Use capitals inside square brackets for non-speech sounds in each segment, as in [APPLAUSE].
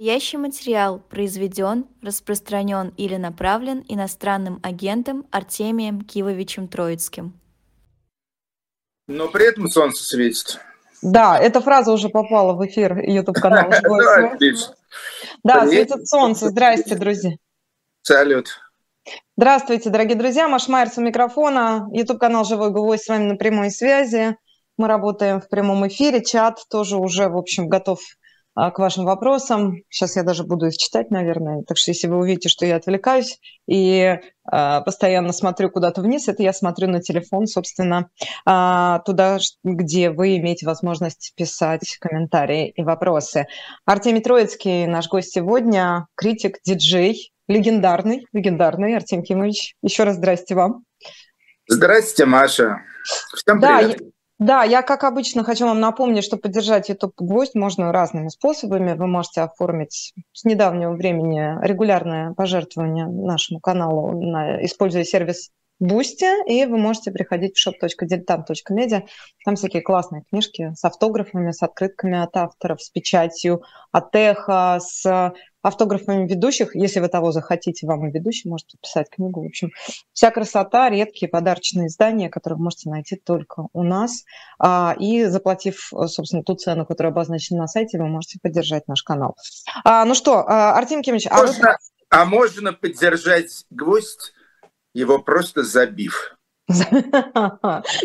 Настоящий материал произведен, распространен или направлен иностранным агентом Артемием Кивовичем Троицким. Но при этом солнце светит. Да, эта фраза уже попала в эфир YouTube-канала [LAUGHS] Да, отлично. Да, Привет. светит солнце. Здрасте, друзья. Салют. Здравствуйте, дорогие друзья. Маш Майерс у микрофона. YouTube-канал «Живой Гвоздь» с вами на прямой связи. Мы работаем в прямом эфире. Чат тоже уже, в общем, готов к вашим вопросам. Сейчас я даже буду их читать, наверное. Так что если вы увидите, что я отвлекаюсь и а, постоянно смотрю куда-то вниз, это я смотрю на телефон, собственно, а, туда, где вы имеете возможность писать комментарии и вопросы. Артемий Троицкий, наш гость сегодня, критик, диджей, легендарный, легендарный Артем Кимович. Еще раз здрасте вам. Здрасте, Маша. Всем Да, привет. Да, я, как обычно, хочу вам напомнить, что поддержать YouTube Гвоздь можно разными способами. Вы можете оформить с недавнего времени регулярное пожертвование нашему каналу, на- используя сервис Boosty, и вы можете приходить в shop.diletant.media. Там всякие классные книжки с автографами, с открытками от авторов, с печатью от эхо, с автографами ведущих. Если вы того захотите, вам и ведущий может подписать книгу. В общем, вся красота, редкие подарочные издания, которые вы можете найти только у нас. А, И заплатив, э, собственно, ту цену, которая обозначена на сайте, вы можете поддержать наш канал. А, Ну что, а, Артем Кимович, а вы... А можно поддержать гвоздь, его просто забив.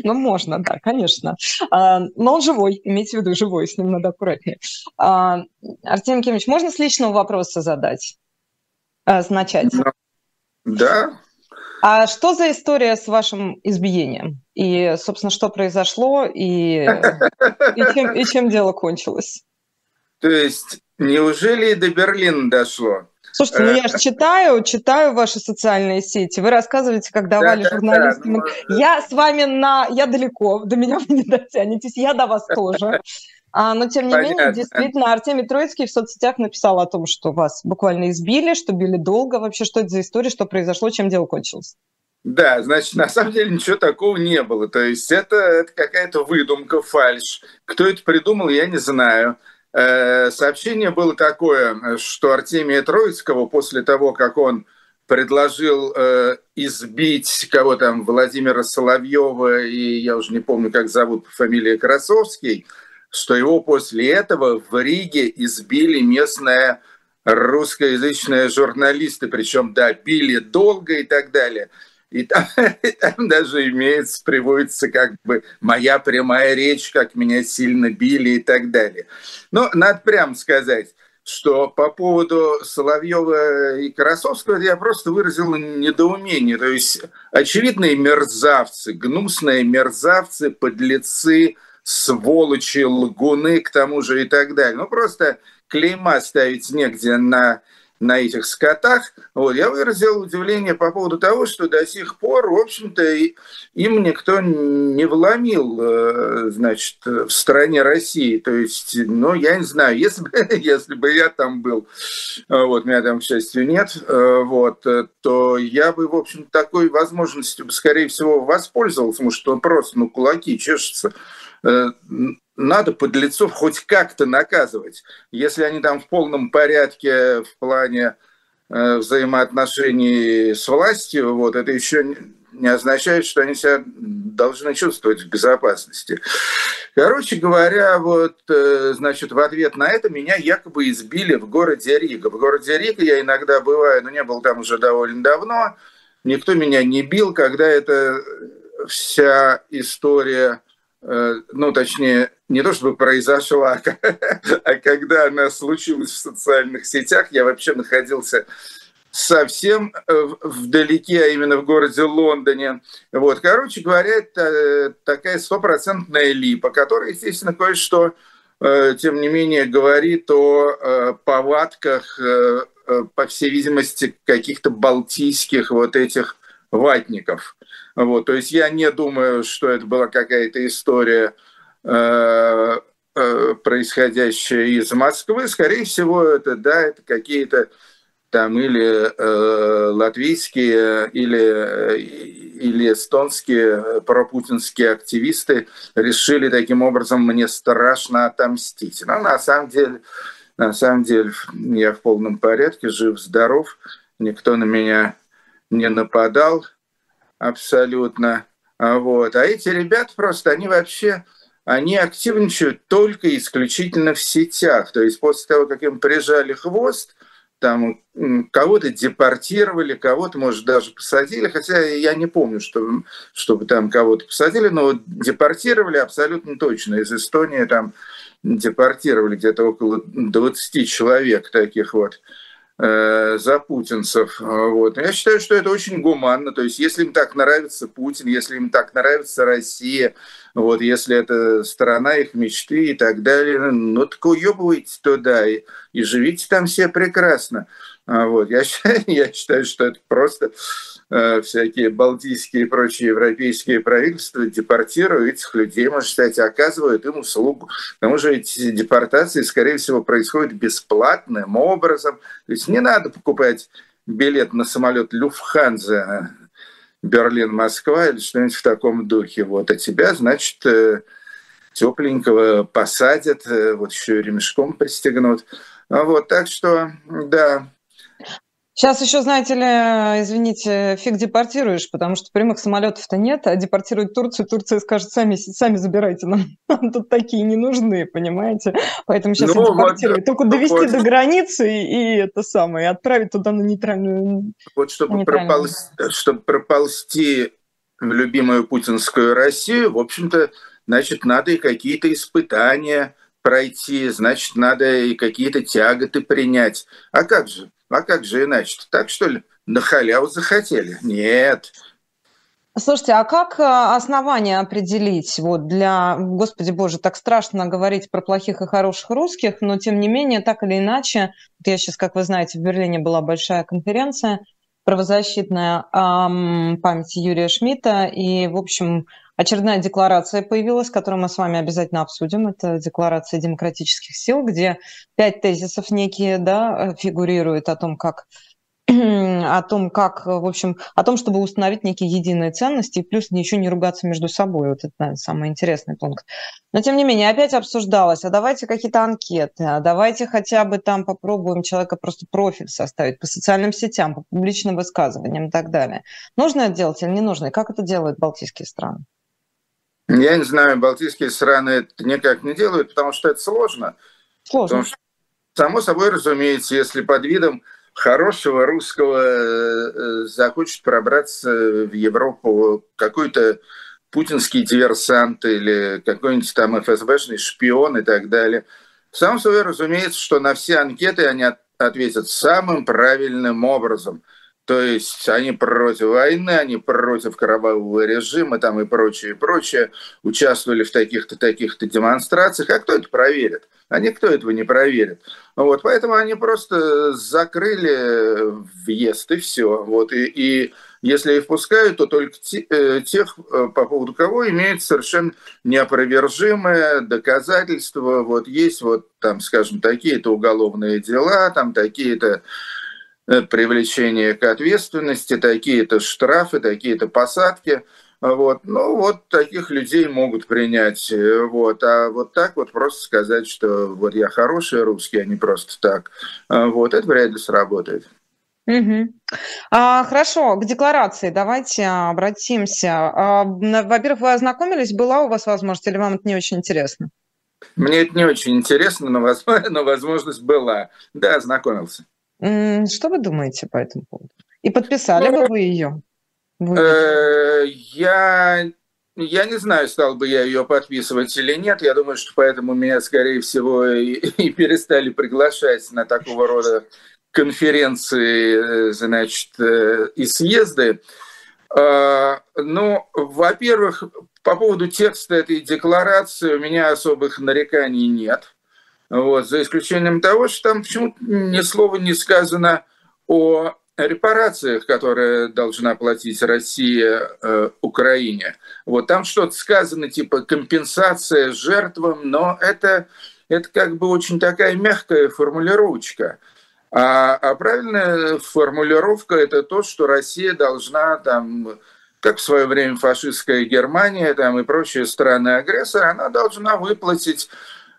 Ну, можно, да, конечно. А, Но он живой, имейте в виду, живой, с ним надо аккуратнее. А, Артем Кимович, можно с личного вопроса задать? А, Начать. Да, А что за история с вашим избиением? И, собственно, что произошло, и, и, чем, и чем дело кончилось? то есть неужели до Берлина дошло? Слушайте, ну я же читаю, читаю ваши социальные сети. Вы рассказываете, как давали Да-да-да, журналистам. ну, Я с вами на... Я далеко, до меня вы не дотянетесь, я до вас тоже. А, но, тем не менее, Понятно. действительно, Артемий Троицкий в соцсетях написал о том, что вас буквально избили, что били долго. Вообще, что это за история, что произошло, чем дело кончилось? Да, значит, на самом деле ничего такого не было. То есть это, это какая-то выдумка, фальш. Кто это придумал, я не знаю. Э, Сообщение было такое, что Артемия Троицкого после того, как он предложил э, избить кого там, Владимира Соловьева, и я уже не помню, как зовут по фамилии Красовский, что его после этого в Риге избили местные русскоязычные журналисты, причем, да, долго и так далее. И там, [LAUGHS] и там даже имеется, приводится как бы моя прямая речь, как меня сильно били и так далее. Но надо прямо сказать, что по поводу Соловьева и Красовского я просто выразил недоумение. То есть очевидные мерзавцы, гнусные мерзавцы, подлецы, сволочи, лгуны к тому же и так далее. Ну просто клейма ставить негде на на этих скотах, вот, я выразил удивление по поводу того, что до сих пор, в общем-то, им никто не вломил, э, значит, в стране России. То есть, ну, я не знаю, если бы, [LAUGHS] если бы я там был, э, вот, меня там, к счастью, нет, э, вот, то я бы, в общем, такой возможностью, скорее всего, воспользовался, потому что просто, ну, кулаки чешутся. Надо подлецов хоть как-то наказывать если они там в полном порядке в плане э, взаимоотношений с властью, вот это еще не означает, что они себя должны чувствовать в безопасности. Короче говоря, вот, э, значит, в ответ на это меня якобы избили в городе Рига. В городе Рига я иногда бываю, но не был там уже довольно давно. Никто меня не бил, когда эта вся история, э, ну, точнее, не то чтобы произошла, [LAUGHS] а когда она случилась в социальных сетях, я вообще находился совсем э, вдалеке, а именно в городе Лондоне. Вот, короче говоря, это э, такая стопроцентная липа, которая, естественно, кое-что, э, тем не менее, говорит о повадках, по всей видимости, каких-то балтийских вот этих ватников. Вот, то есть я не думаю, что это была какая-то история происходящее из Москвы, скорее всего, это, да, это какие-то там или э, латвийские, или, э, или эстонские пропутинские активисты решили таким образом мне страшно отомстить. Но на самом деле На самом деле я в полном порядке, жив, здоров, никто на меня не нападал абсолютно. Вот. А эти ребята просто, они вообще, они активничают только исключительно в сетях. То есть после того, как им прижали хвост, там кого-то депортировали, кого-то, может, даже посадили, хотя я не помню, что, чтобы там кого-то посадили, но депортировали абсолютно точно. Из Эстонии там депортировали где-то около 20 человек таких вот э, запутинцев. Вот. Я считаю, что это очень гуманно. То есть, если им так нравится Путин, если им так нравится Россия, вот, если это страна их мечты и так далее, ну так уебывайте туда и, и живите там все прекрасно. А вот. Я, считаю, [LAUGHS] я считаю, что это просто э, всякие балтийские и прочие европейские правительства депортируют этих людей, может сказать, оказывают им услугу. К тому же эти депортации, скорее всего, происходят бесплатным образом. То есть не надо покупать билет на самолет Люфтханза Берлин-Москва или что-нибудь в таком духе. Вот. А тебя, значит, э, тепленького посадят, э, вот еще и ремешком пристегнут. Вот, так что, да, Сейчас еще, знаете ли, извините, фиг депортируешь, потому что прямых самолетов-то нет, а депортируют Турцию, Турция скажет, сами, сами забирайте, нам, [LAUGHS] нам тут такие не нужны, понимаете? Поэтому сейчас ну, депортируют. Вот, Только довести вот. до границы и, и это самое, отправить туда на нейтральную... Вот чтобы, нейтральную... Проползти, чтобы проползти в любимую путинскую Россию, в общем-то, значит, надо и какие-то испытания пройти, значит, надо и какие-то тяготы принять. А как же? А как же иначе? Так что ли? На халяву захотели? Нет. Слушайте, а как э, основания определить? Вот для, господи боже, так страшно говорить про плохих и хороших русских, но тем не менее, так или иначе, вот я сейчас, как вы знаете, в Берлине была большая конференция правозащитная эм, памяти Юрия Шмидта, и, в общем, очередная декларация появилась, которую мы с вами обязательно обсудим. Это декларация демократических сил, где пять тезисов некие да, фигурируют о том, как [CLEARS THROAT] о том, как, в общем, о том, чтобы установить некие единые ценности, и плюс ничего не ругаться между собой. Вот это, наверное, самый интересный пункт. Но, тем не менее, опять обсуждалось, а давайте какие-то анкеты, а давайте хотя бы там попробуем человека просто профиль составить по социальным сетям, по публичным высказываниям и так далее. Нужно это делать или не нужно? И как это делают балтийские страны? Я не знаю, балтийские страны это никак не делают, потому что это сложно. Сложно. Потому что, само собой, разумеется, если под видом хорошего русского э, захочет пробраться в Европу какой-то путинский диверсант или какой-нибудь там ФСБшный шпион и так далее. Само собой разумеется, что на все анкеты они ответят самым правильным образом – то есть они против войны, они против кровавого режима там и прочее, и прочее, участвовали в таких-то, таких-то демонстрациях. А кто это проверит? А никто этого не проверит. Вот, поэтому они просто закрыли въезд и все. Вот, и, и если и впускают, то только те, э, тех, э, по поводу кого имеют совершенно неопровержимое доказательство. Вот есть вот там, скажем, такие-то уголовные дела, там такие-то привлечение к ответственности, такие-то штрафы, такие-то посадки. Вот. Ну, вот таких людей могут принять. Э, вот. А вот так вот просто сказать, что вот я хороший русский, а не просто так, э, вот, это вряд ли сработает. Угу. А, хорошо, к декларации давайте обратимся. А, во-первых, вы ознакомились, была у вас возможность, или вам это не очень интересно? Мне это не очень интересно, но, но возможность была. Да, ознакомился. Что вы думаете по этому поводу? И подписали бы ну, вы ее? Э, я я не знаю, стал бы я ее подписывать или нет. Я думаю, что поэтому меня, скорее всего, и, и перестали приглашать на такого рода конференции, э, значит, э, и съезды. Ну, во-первых, по поводу текста этой декларации у меня особых нареканий нет. Вот, за исключением того, что там почему-то ни слова не сказано о репарациях, которые должна платить Россия э, Украине. Вот там что-то сказано типа компенсация жертвам, но это, это как бы очень такая мягкая формулировочка. А, а правильная формулировка это то, что Россия должна там как в свое время фашистская Германия там, и прочие страны-агрессоры, она должна выплатить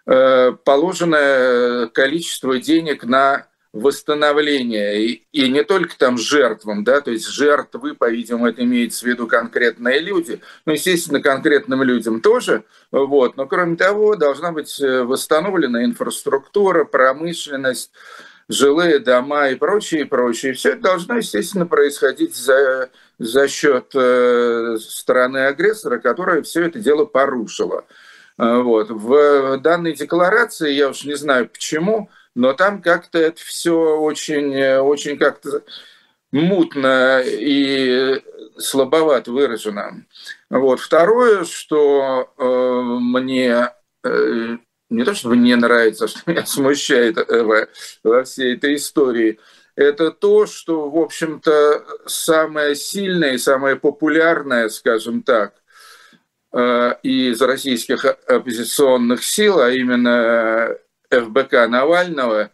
положенное количество денег на восстановления и, не только там жертвам, да, то есть жертвы, по-видимому, это имеется в виду конкретные люди, ну, естественно, конкретным людям тоже, вот, но кроме того, должна быть э, восстановлена инфраструктура, промышленность, жилые дома и прочее, и прочее. Все это должно, естественно, происходить за, за счет э, страны-агрессора, которая все это дело порушила. Э, вот. В данной декларации, я уж не знаю почему, но там как-то это все очень, очень как-то мутно и слабовато выражено. Вот. Второе, что э, мне э, не то чтобы не нравится, [LAUGHS] что меня смущает э, во, во всей этой истории, это то, что, в общем-то, самое сильное и самое популярное, скажем так, э, из российских оппозиционных сил, а именно ФБК Навального,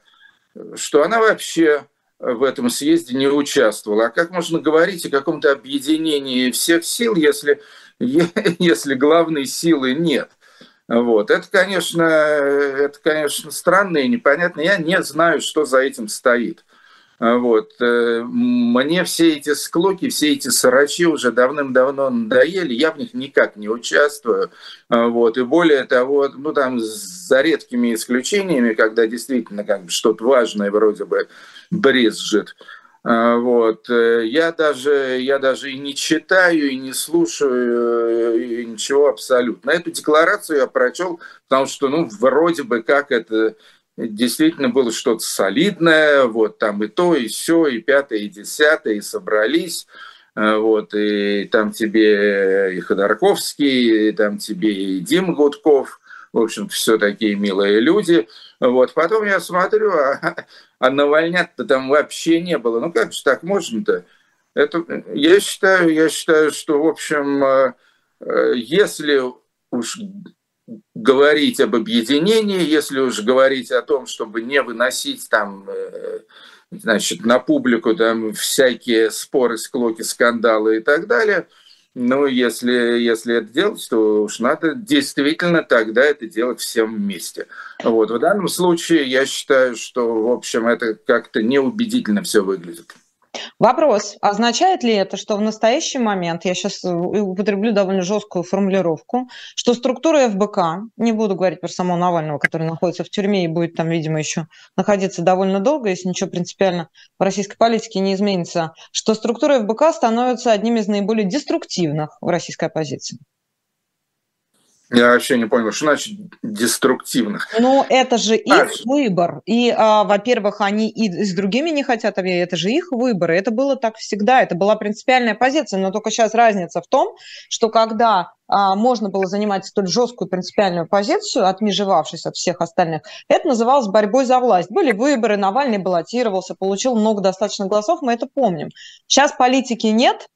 что она вообще в этом съезде не участвовала. А как можно говорить о каком-то объединении всех сил, если, [LAUGHS] если главной силы нет? Вот. Это, конечно, это, конечно, странно и непонятно. Я не знаю, что за этим стоит. Вот. Э, мне все эти склоки, все эти сарачи уже давным-давно надоели, я в них никак не участвую. Вот. И более того, ну там за редкими исключениями, когда действительно как бы что-то важное вроде бы брезжит, вот. Э, я даже, я даже и не читаю, и не слушаю, э, и ничего абсолютно. Эту декларацию я прочел, потому что, ну, вроде бы как это действительно было что-то солидное, вот там и то, и все, и пятое, и десятое, и собрались, э, вот, и там тебе и Ходорковский, и там тебе и Дим Гудков, в общем все такие милые люди, вот, потом я смотрю, а, а Навальнят-то там вообще не было, ну как же так можно-то? Это, я считаю, я считаю, что, в общем, э, э, если уж говорить об объединении, если уж говорить о том, чтобы не выносить там, э, значит, на публику там всякие споры, склоки, скандалы и так далее, ну, если, если это делать, то уж надо действительно тогда это делать всем вместе. Вот. В данном случае я считаю, что, в общем, это как-то неубедительно все выглядит. Вопрос, означает ли это, что в настоящий момент, я сейчас э, употреблю довольно жесткую формулировку, что структура ФБК, не буду говорить про самого Навального, который находится в тюрьме и будет там, видимо, еще находиться довольно долго, если ничего принципиально в российской политике не изменится, что структура ФБК становится одним из наиболее деструктивных в российской оппозиции? Я вообще не понял, что значит деструктивных? Ну, это же их выбор. И, а, во-первых, они и с другими не хотят объединять. Это же их выбор. И это было так всегда. Это была принципиальная позиция. Но только сейчас разница в том, что когда а, можно было занимать столь жесткую принципиальную позицию, отмежевавшись от всех остальных, это называлось борьбой за власть. Были выборы, Навальный баллотировался, получил много достаточно голосов, мы это помним. Сейчас политики нет,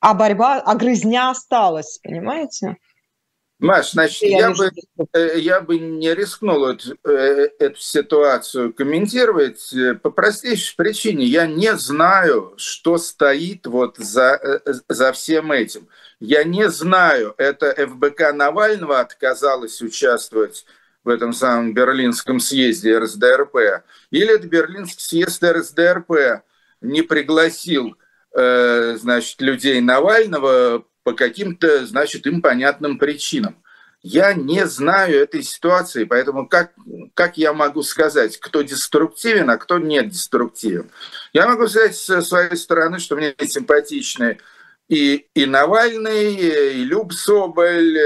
а борьба, а грызня осталась, понимаете? Маш, значит, я, я, бы, э, я бы не рискнул эту, э, эту ситуацию комментировать э, по простейшей причине. Я не знаю, что стоит вот за, за всем этим. Я не знаю, это ФБК Навального отказалась участвовать в этом самом Берлинском съезде РСДРП, или это Берлинский съезд РСДРП не пригласил значит, людей Навального по каким-то, значит, им понятным причинам. Я не знаю этой ситуации, поэтому как, как я могу сказать, кто деструктивен, а кто не деструктивен? Я могу сказать со своей стороны, что мне симпатичны и, и Навальный, и Люб Соболь,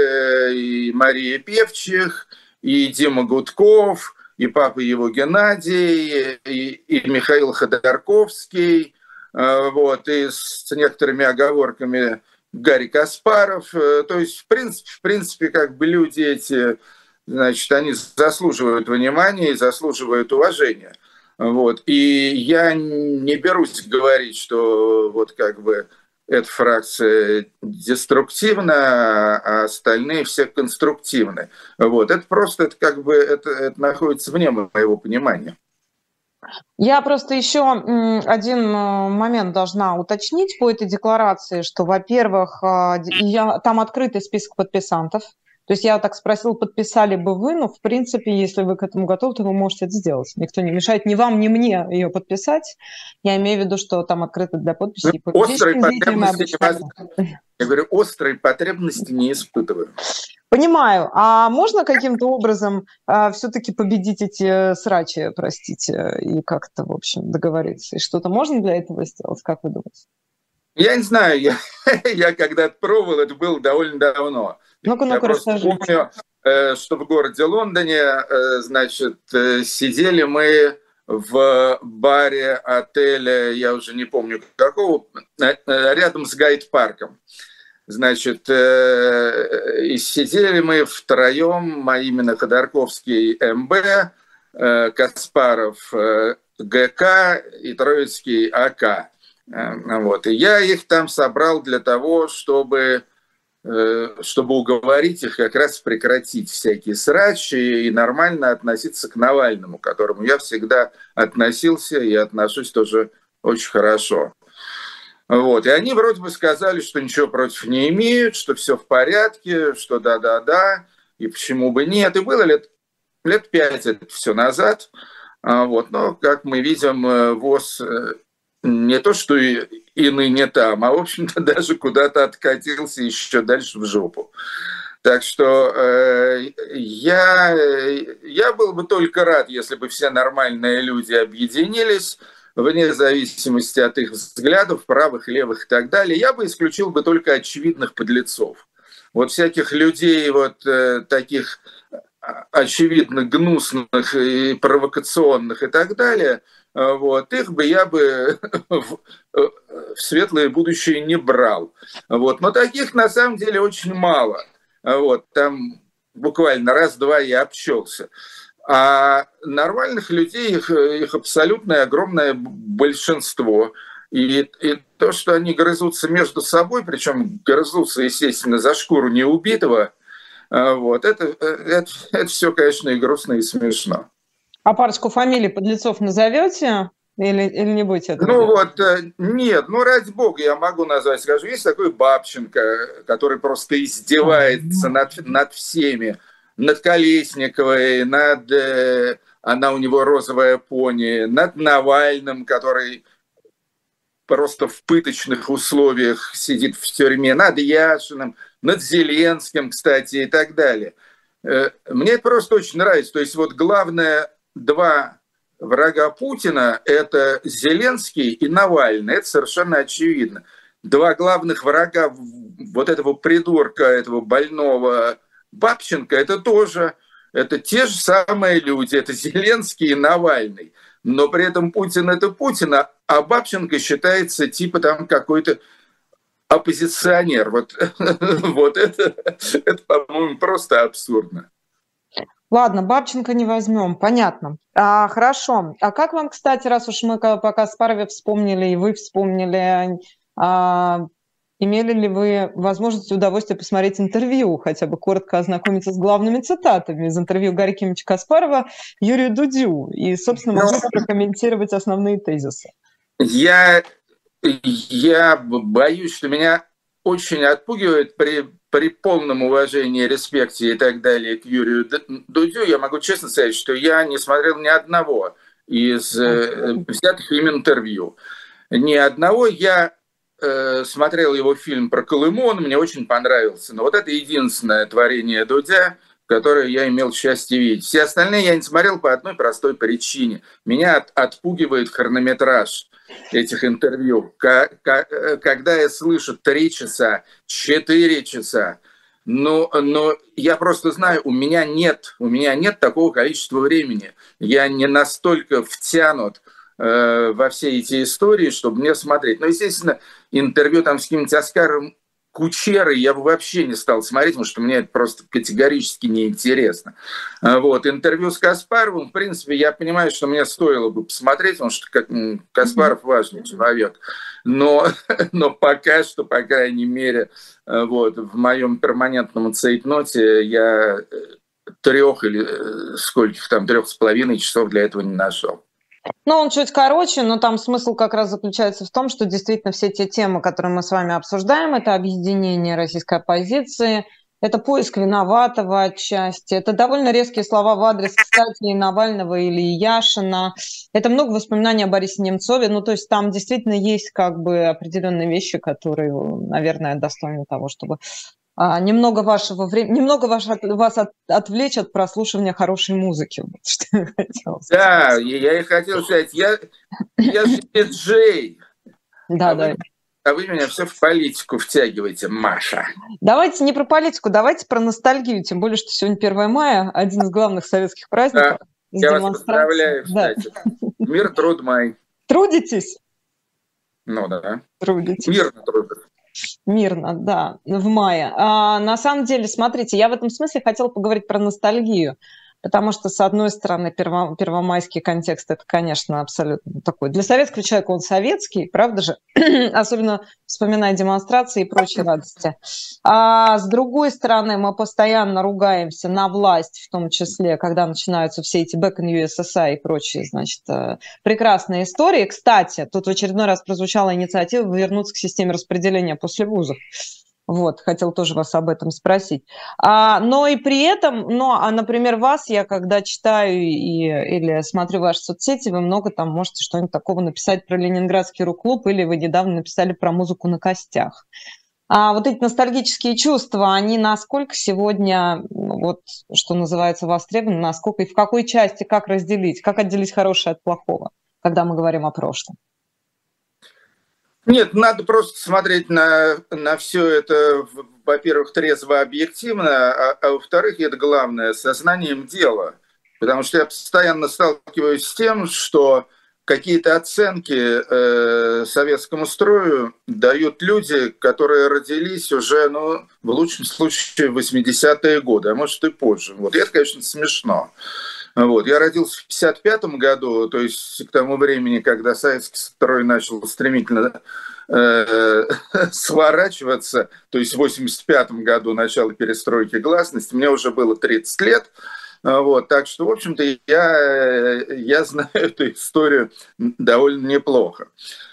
и Мария Певчих, и Дима Гудков, и папа его Геннадий, и, и Михаил Ходорковский, э, вот, и с некоторыми оговорками Гарри Каспаров. Э, то есть, в принципе, в принципе, как бы люди эти, значит, они заслуживают внимания и заслуживают уважения. Вот. И я не берусь говорить, что вот как бы эта фракция деструктивна, а остальные все конструктивны. Вот. Это просто это как бы это, это находится вне моего понимания. Я просто еще один э, момент должна уточнить по этой декларации, что, во-первых, а, я, там открытый список подписантов, То есть я так спросил, подписали бы вы, но в принципе, если вы к этому готовы, то вы можете это сделать. Никто не мешает ни вам, ни мне ее подписать. Я имею в виду, что там открыто для подписи. Ну, острой потребности Я говорю, острой потребности не испытываю. Понимаю. А можно каким-то образом а, все-таки победить эти срачи, простите, и как-то, в общем, договориться? И что-то можно для этого сделать, как вы думаете? Я не знаю, я, [LAUGHS] я когда-то пробовал, это было довольно давно. Ну-ка, ну-ка, расскажите. помню, э, что в городе Лондоне, э, значит, э, сидели мы в баре отеля, я уже не помню какого, рядом с гайд-парком. Значит, и сидели мы втроем, а именно Ходорковский МБ, Каспаров ГК и Троицкий АК. Вот. И я их там собрал для того, чтобы Э, чтобы уговорить их как раз прекратить всякие срачи и нормально относиться к Навальному, к которому я всегда относился и отношусь тоже очень хорошо. Вот. И они вроде бы сказали, что ничего против не имеют, что все в порядке, что да-да-да, и почему бы нет. И было лет, лет пять это все назад. А вот. Но, как мы видим, э, ВОЗ э, не то, что и, и ныне там, а, в общем-то, [LAUGHS] даже куда-то откатился еще дальше в жопу. Так что э, я, я был бы только рад, если бы все нормальные люди объединились, вне зависимости от их взглядов, правых, левых и так далее. Я бы исключил бы только очевидных подлецов. Вот всяких людей вот э, таких очевидно гнусных и провокационных и так далее – а, вот, их бы я бы [LAUGHS] в, э, в светлое будущее не брал. Вот, но таких на самом деле очень мало. А, вот, там буквально раз-два я общался. А нормальных людей, их, их абсолютное огромное большинство. И, и то, что они грызутся между собой, причем грызутся, естественно, за шкуру неубитого, а, вот, это, э, это, [LAUGHS] это все, конечно, и грустно, и смешно. А парочку фамилий подлецов назовете? Или, или не будете это Ну делать? вот, э, нет, ну ради бога, я могу назвать, скажу, есть такой Бабченко, который просто издевается над, над всеми, над Колесниковой, над, э, она у него розовая пони, над Навальным, который просто в пыточных условиях сидит в тюрьме, над Яшиным, над Зеленским, кстати, и так далее. Э, мне это просто очень нравится. То есть вот главное два врага Путина – это Зеленский и Навальный. Это совершенно очевидно. Два главных врага вот этого придурка, этого больного Бабченко – это тоже это те же самые люди, это Зеленский и Навальный. Но при этом Путин – это Путин, а Бабченко считается типа там какой-то оппозиционер. Вот, [LAUGHS] вот это, это по-моему, просто абсурдно. Ладно, Бабченко не возьмем, понятно. А, хорошо. А как вам, кстати, раз уж мы пока с Парве вспомнили, и вы вспомнили, а, имели ли вы возможность и удовольствие посмотреть интервью, хотя бы коротко ознакомиться с главными цитатами из интервью Гарри Кимовича Каспарова Юрию Дудю и, собственно, могу прокомментировать основные тезисы? Я, я боюсь, что меня очень отпугивает при при полном уважении, респекте и так далее к Юрию Дудю, я могу честно сказать, что я не смотрел ни одного из э, взятых им интервью. Ни одного. Я э, смотрел его фильм про Колыму, он мне очень понравился. Но вот это единственное творение Дудя, которое я имел счастье видеть. Все остальные я не смотрел по одной простой причине. Меня от, отпугивает хронометраж этих интервью. Когда я слышу три часа, четыре часа, но, но я просто знаю, у меня нет, у меня нет такого количества времени. Я не настолько втянут э, во все эти истории, чтобы мне смотреть. Но, естественно, интервью там с каким-нибудь Оскаром Кучеры я бы вообще не стал смотреть, потому что мне это просто категорически неинтересно. А вот. Интервью с Каспаровым, в принципе, я понимаю, что мне стоило бы посмотреть, потому что Каспаров важный человек. Но, [LAUGHS] но пока что, по крайней мере, э, вот, в моем перманентном цейтноте я э, трех или э, скольких там, трех с половиной часов для этого не нашел. Ну, он чуть короче, но там смысл как раз заключается в том, что действительно все те темы, которые мы с вами обсуждаем, это объединение российской оппозиции, это поиск виноватого отчасти, это довольно резкие слова в адрес, кстати, и Навального или Яшина, это много воспоминаний о Борисе Немцове, ну, то есть там действительно есть как бы определенные вещи, которые, наверное, достойны того, чтобы немного вашего времени, немного ваш, вас от, отвлечь от прослушивания хорошей музыки. Вот, [LAUGHS] что я хотел Да, я и хотел сказать, я, я же диджей. Да, а да. Вы, а вы меня все в политику втягиваете, Маша. Давайте не про политику, давайте про ностальгию, тем более, что сегодня 1 мая, один из главных советских праздников. Да, я вас поздравляю, кстати. Да. Мир, труд, май. Трудитесь? Ну да. Трудитесь. Мирно трудитесь. Мирно, да, в мае. А, на самом деле, смотрите, я в этом смысле хотела поговорить про ностальгию. Потому что, с одной стороны, перво, первомайский контекст – это, конечно, абсолютно такой. Для советского человека он советский, правда же? [CLEARS THROAT] Особенно вспоминая демонстрации и прочие радости. А с другой стороны, мы постоянно ругаемся на власть, в том числе, когда начинаются все эти back in USSR и прочие, значит, э, прекрасные истории. Кстати, тут в очередной раз прозвучала инициатива вернуться к системе распределения после вузов. Вот, хотел тоже вас об этом спросить. А, но и при этом, ну, а, например, вас я когда читаю и, или смотрю ваши соцсети, вы много там можете что-нибудь такого написать про Ленинградский рок-клуб, или вы недавно написали про музыку на костях. А вот эти ностальгические чувства, они насколько сегодня, вот, что называется, востребованы, насколько и в какой части, как разделить, как отделить хорошее от плохого, когда мы говорим о прошлом? Нет, надо просто смотреть на, на все это, во-первых, трезво объективно, а, а во-вторых, это главное, сознанием дела. Потому что я постоянно сталкиваюсь с тем, что какие-то оценки э, советскому строю дают люди, которые родились уже, ну, в лучшем случае, в 80-е годы, а может и позже. Вот и это, конечно, смешно. Вот. Я родился в 1955 году, то есть к тому времени, когда советский строй начал стремительно э, [LAUGHS] сворачиваться, то есть в 1985 году начало перестройки гласности, мне уже было 30 лет, вот, так что, в общем-то, я, я знаю [LAUGHS] эту историю довольно неплохо.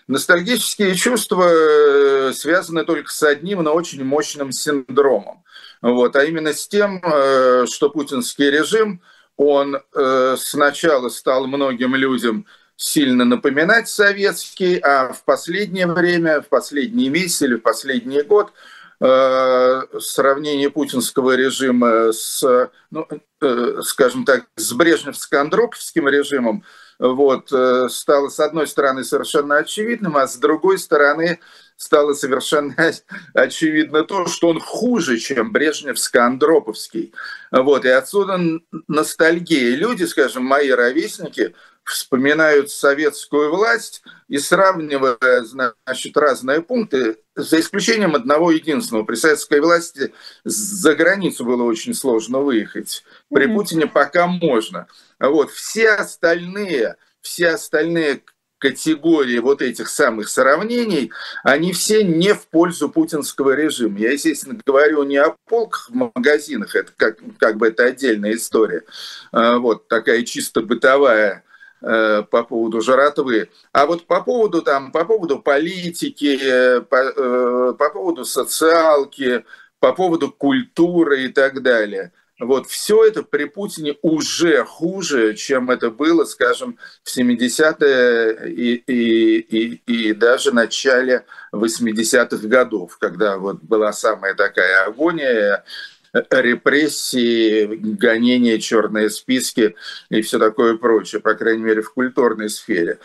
Ностальгические чувства э, связаны только с одним, но очень мощным синдромом. Вот, а именно с тем, э, что путинский режим – он э, сначала стал многим людям сильно напоминать советский, а в последнее время, в последние месяцы или в последний год э, сравнение путинского режима с, ну, э, скажем так, с брежневско-андроповским режимом вот, э, стало, с одной стороны, совершенно очевидным, а с другой стороны, стало совершенно [LAUGHS] очевидно то, что он хуже, чем Брежневско-Андроповский. Вот, и отсюда ностальгия. Люди, скажем, мои ровесники, вспоминают советскую власть и сравнивая, значит, разные пункты, за исключением одного единственного. При советской власти за границу было очень сложно выехать. При mm-hmm. Путине пока можно. Вот. Все остальные, все остальные категории вот этих самых сравнений, они все не в пользу путинского режима. Я, естественно, говорю не о полках в магазинах, это как, как бы это отдельная история, а, вот такая чисто бытовая э, по поводу жратвы. А вот по поводу, там, по поводу политики, по, э, по поводу социалки, по поводу культуры и так далее – вот все это при Путине уже хуже, чем это было, скажем, в 70-е и, и, и, и даже начале 80-х годов, когда вот была самая такая агония, репрессии, гонения, черные списки и все такое прочее, по крайней мере, в культурной сфере.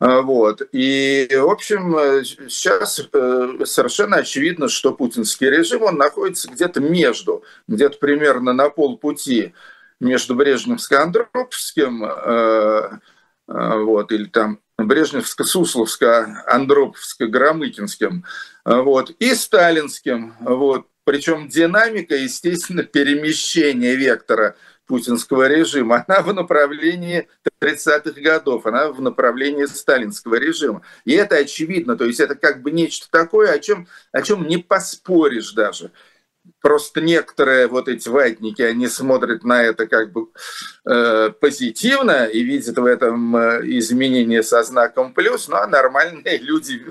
А, вот. И, в общем, сейчас э, совершенно очевидно, что путинский режим, он находится где-то между, где-то примерно на полпути между Брежневско-Андроповским, э, э, вот, или там Брежневско-Сусловско-Андроповско-Громыкинским, вот, и сталинским, вот, причем динамика, естественно, перемещения вектора – путинского режима, она в направлении 30-х годов, она в направлении сталинского режима. И это очевидно, то есть это как бы нечто такое, о чем, о чем не поспоришь даже. Просто некоторые вот эти ватники, они смотрят на это как бы э, позитивно и видят в этом э, изменение со знаком плюс, ну а нормальные [LAUGHS] люди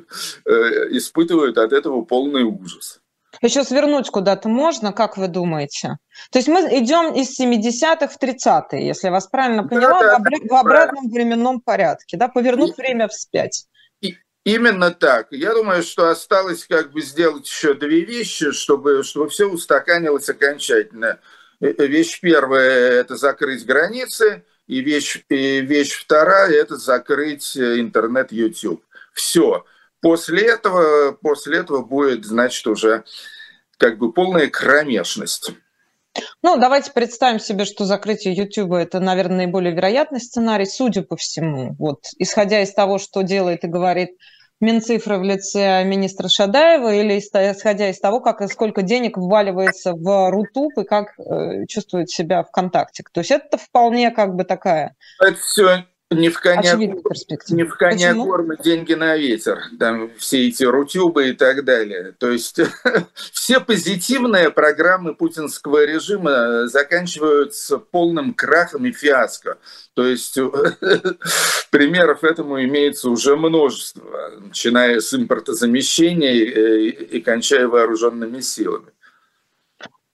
э, испытывают от этого полный ужас. Еще свернуть куда-то можно, как вы думаете? То есть мы идем из 70-х в 30-е, если я вас правильно поняла, да, да, в, обр- в обратном временном порядке, да, повернуть и, время вспять. И, именно так. Я думаю, что осталось как бы сделать еще две вещи, чтобы, чтобы все устаканилось окончательно. Э, э, вещь первая – это закрыть границы, и вещь, и вещь вторая – это закрыть э, интернет, YouTube. Все. После этого, после этого будет, значит, уже как бы полная кромешность. Ну, давайте представим себе, что закрытие YouTube – это, наверное, наиболее вероятный сценарий, судя по всему. Вот, исходя из того, что делает и говорит Минцифры в лице министра Шадаева, или исходя из того, как и сколько денег вваливается в Рутуб и как э, чувствует себя ВКонтакте. То есть это вполне как бы такая... Это все не в коня, не в коня корм, деньги на ветер. Там все эти рутюбы и так далее. То есть [LAUGHS] все позитивные программы путинского режима заканчиваются полным крахом и фиаско. То есть [LAUGHS] примеров этому имеется уже множество, начиная с импортозамещения и, и кончая вооруженными силами.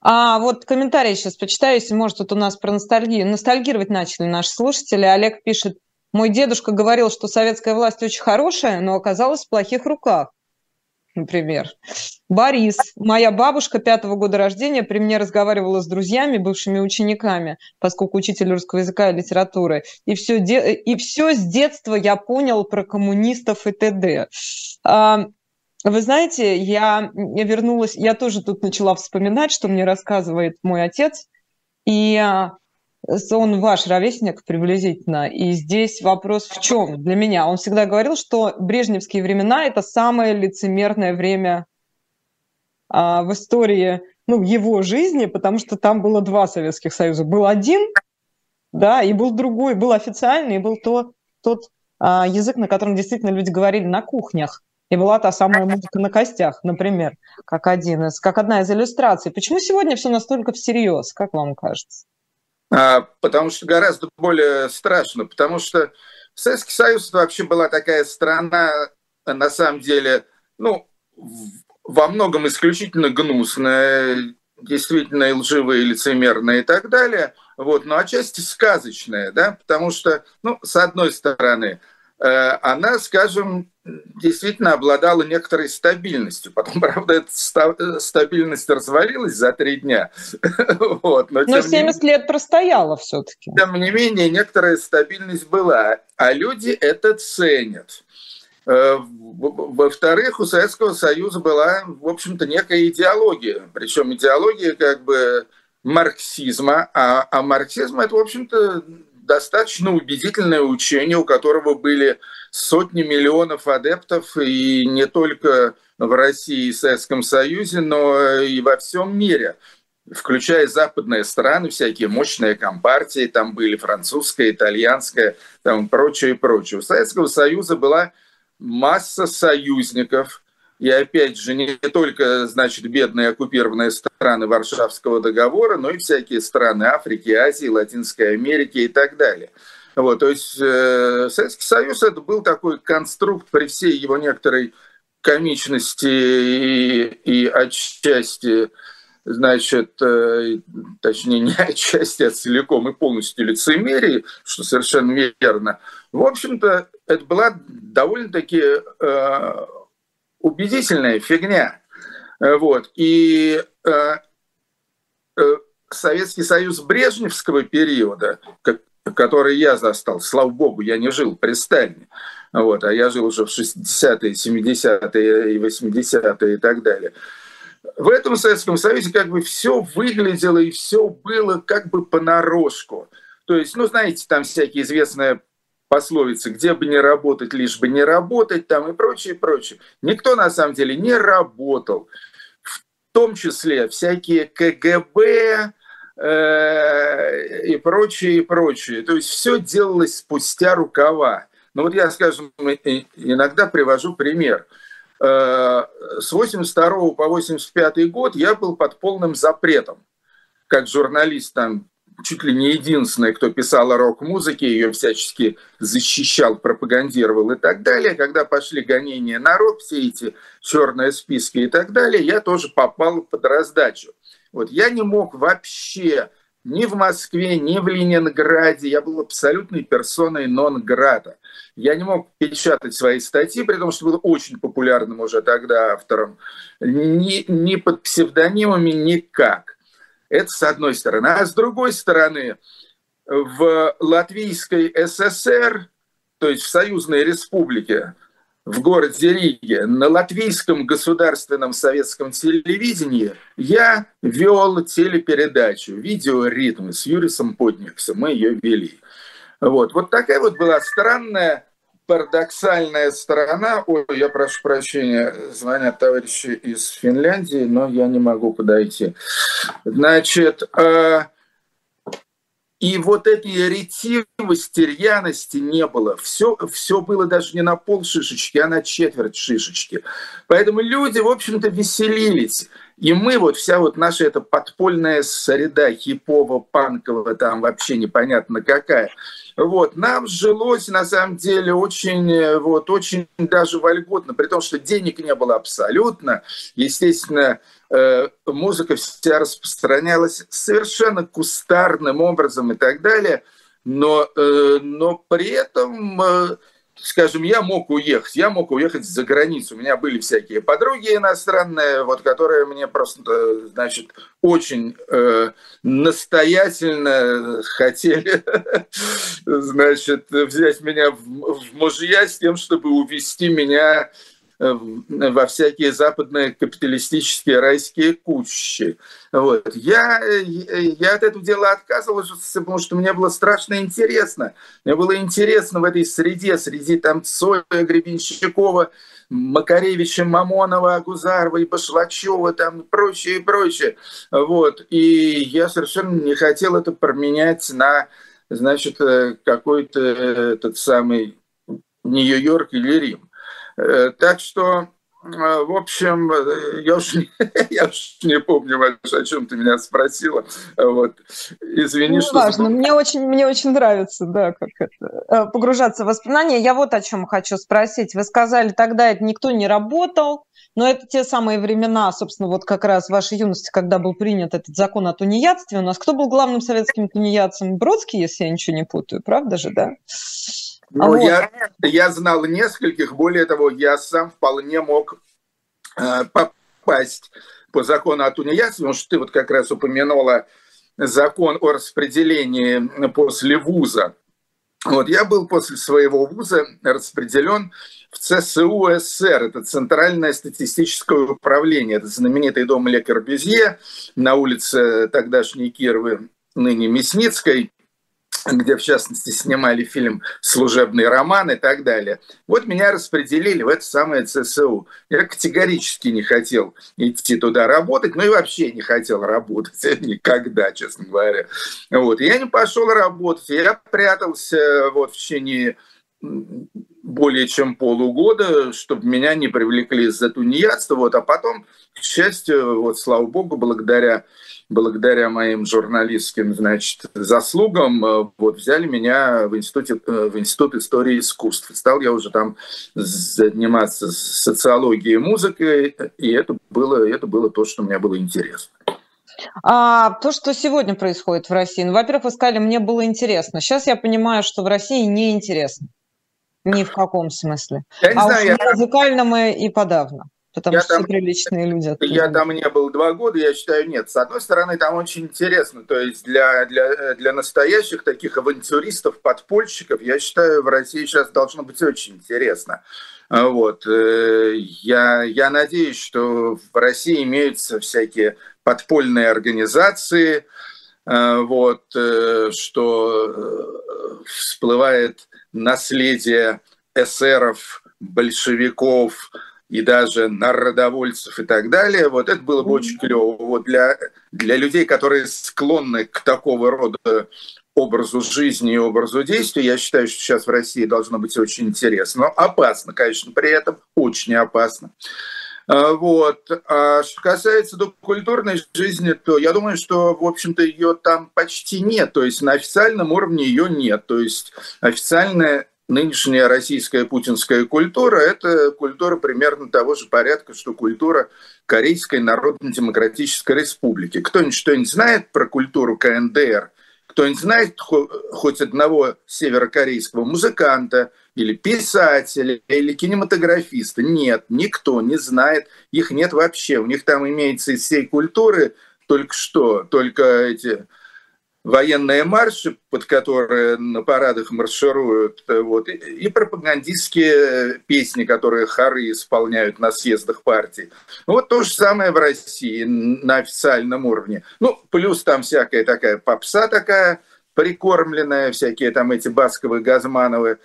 А вот комментарий сейчас почитаю, если может, тут у нас про ностальгию. Ностальгировать начали наши слушатели. Олег пишет, мой дедушка говорил, что советская власть очень хорошая, но оказалась в плохих руках. Например. Борис. Моя бабушка пятого года рождения при мне разговаривала с друзьями, бывшими учениками, поскольку учитель русского языка и литературы. И все, де... и все с детства я понял про коммунистов и т.д. А, вы знаете, я, я вернулась, я тоже тут начала вспоминать, что мне рассказывает мой отец. И а, он ваш ровесник приблизительно, и здесь вопрос в чем для меня? Он всегда говорил, что брежневские времена – это самое лицемерное время а, в истории ну, его жизни, потому что там было два Советских Союза. Был один, да, и был другой, был официальный, и был то, тот а, язык, на котором действительно люди говорили на кухнях. И была та самая музыка на костях, например, как, один из, как одна из иллюстраций. Почему сегодня все настолько всерьез, как вам кажется? А, потому что гораздо более страшно, потому что Советский Союз вообще была такая страна, на самом деле, ну, во многом исключительно гнусная, действительно лживая, лицемерная и так далее, вот, но отчасти сказочная, да, потому что, ну, с одной стороны, Э, она, скажем, действительно обладала некоторой стабильностью. Потом, [LAUGHS] правда, эта стабильность развалилась за три дня. [LAUGHS] вот, но, но 70 менее, лет простояла все-таки. Тем не менее, некоторая стабильность была. А люди это ценят. Э, во-вторых, у Советского Союза была, в общем-то, некая идеология. Причем идеология как бы марксизма. А, а марксизм это, в общем-то, достаточно убедительное учение, у которого были сотни миллионов адептов, и не только в России и Советском Союзе, но и во всем мире включая западные страны, всякие мощные компартии, там были французская, итальянская, там прочее, прочее. У Советского Союза была масса союзников, и опять же, не только, значит, бедные оккупированные страны Варшавского договора, но и всякие страны Африки, Азии, Латинской Америки и так далее. Вот, то есть э, Советский Союз это был такой конструкт при всей его некоторой комичности и, и отчасти, значит, э, точнее не [LAUGHS] отчасти, а целиком и полностью лицемерии, что совершенно верно. В общем-то, это была довольно-таки э, убедительная фигня. Э, вот. И э, э, Советский Союз Брежневского периода, который я застал, слава богу, я не жил при Сталине, вот, а я жил уже в 60-е, 70-е и 80-е и так далее. В этом Советском Союзе как бы все выглядело и все было как бы понарошку. То есть, ну, знаете, там всякие известные пословицы, где бы не работать, лишь бы не работать, там и прочее, прочее. Никто на самом деле не работал. В том числе всякие КГБ э, и прочее, и прочее. То есть все делалось спустя рукава. Ну вот я, скажем, иногда привожу пример. Э, с 82 по 85 год я был под полным запретом как журналист там чуть ли не единственная, кто писал о рок-музыке, ее всячески защищал, пропагандировал и так далее. Когда пошли гонения на рок, все эти черные списки и так далее, я тоже попал под раздачу. Вот я не мог вообще ни в Москве, ни в Ленинграде. Я был абсолютной персоной нон-грата. Я не мог печатать свои статьи, при том, что был очень популярным уже тогда автором. Ни, ни под псевдонимами, никак. Это с одной стороны. А с другой стороны, в Латвийской ССР, то есть в Союзной Республике, в городе Риге на латвийском государственном советском телевидении я вел телепередачу «Видеоритмы» с Юрисом Подниксом. Мы ее вели. Вот. вот такая вот была странная, парадоксальная сторона. Ой, я прошу прощения, звонят товарищи из Финляндии, но я не могу подойти. Значит, э, и вот этой ретивости, рьяности не было. Все, все было даже не на пол шишечки, а на четверть шишечки. Поэтому люди, в общем-то, веселились. И мы, вот вся вот наша эта подпольная среда хипового, панкового, там вообще непонятно какая, вот, нам жилось, на самом деле, очень, вот, очень даже вольготно, при том, что денег не было абсолютно. Естественно, Э, музыка вся распространялась совершенно кустарным образом и так далее, но, э, но при этом э, скажем, я мог уехать, я мог уехать за границу. У меня были всякие подруги иностранные, вот, которые мне просто, значит, очень э, настоятельно хотели, [LAUGHS] значит, взять меня в, в мужья с тем, чтобы увести меня Э, во всякие западные капиталистические райские кущи. Вот. Я, я от этого дела отказывался, потому что мне было страшно интересно. Мне было интересно в этой среде, среди там Цоя, Гребенщикова, Макаревича, Мамонова, Агузарова и Башлачева, там и прочее, и прочее. Вот. И я совершенно не хотел это променять на, значит, э, какой-то этот самый Нью-Йорк или Рим. Э, так что, э, в общем, э, я уж, не, [LAUGHS] я уж не помню, о чем ты меня спросила. Вот. Извини, ну, что... Важно. Мне очень, мне очень нравится, да, как это, погружаться в воспоминания. Я вот о чем хочу спросить. Вы сказали, тогда это никто не работал, но это те самые времена, собственно, вот как раз в вашей юности, когда был принят этот закон о тунеядстве. У нас кто был главным советским тунеядцем? Бродский, если я ничего не путаю, правда же, да? Ну, вот. я, я знал нескольких, более того, я сам вполне мог э, попасть по закону о тунеядстве, потому что ты вот как раз упомянула закон о распределении после вуза. Вот я был после своего вуза распределен в ЦСУ СССР, это Центральное статистическое управление, это знаменитый дом Ле Корбюзье на улице тогдашней Кировы, ныне Мясницкой где, в частности, снимали фильм «Служебный роман» и так далее. Вот меня распределили в это самое ЦСУ. Я категорически не хотел идти туда работать, ну и вообще не хотел работать [LAUGHS] никогда, честно говоря. Вот. Я не пошел работать, я прятался вот в течение более чем полугода, чтобы меня не привлекли за тунеядство. Вот, а потом, к счастью, вот, слава богу, благодаря благодаря моим журналистским значит, заслугам э, вот, взяли меня в, институте, э, в Институт истории искусств. Стал я уже там заниматься социологией музыкой, и это было, это было то, что мне было интересно. А то, что сегодня происходит в России, ну, во-первых, вы сказали, мне было интересно. Сейчас я понимаю, что в России неинтересно. Ни в каком смысле. Я не а знаю, уж я... музыкальном и, и подавно потому я что там, все приличные [LAUGHS] люди. Оттуда. Я там не был два года, я считаю, нет. С одной стороны, там очень интересно, то есть для, для, для настоящих таких авантюристов, подпольщиков, я считаю, в России сейчас должно быть очень интересно. А вот. Э, я, я надеюсь, что в России имеются всякие подпольные организации, э, вот, э, что всплывает наследие эсеров, большевиков, и даже народовольцев и так далее, вот это было бы очень клево. Вот для, для людей, которые склонны к такого рода образу жизни и образу действия, я считаю, что сейчас в России должно быть очень интересно. Но опасно, конечно, при этом очень опасно. А, вот. А что касается культурной жизни, то я думаю, что, в общем-то, ее там почти нет. То есть на официальном уровне ее нет. То есть официальная нынешняя российская путинская культура – это культура примерно того же порядка, что культура Корейской Народно-Демократической Республики. Кто-нибудь что-нибудь знает про культуру КНДР? Кто-нибудь знает хоть одного северокорейского музыканта или писателя, или кинематографиста? Нет, никто не знает, их нет вообще. У них там имеется из всей культуры только что, только эти военные марши, под которые на парадах маршируют, э, вот, и, пропагандистские песни, которые хоры исполняют на съездах партии. Ну, вот то же самое в России на официальном уровне. Ну, плюс там всякая такая попса такая прикормленная, всякие там эти басковые, газмановые,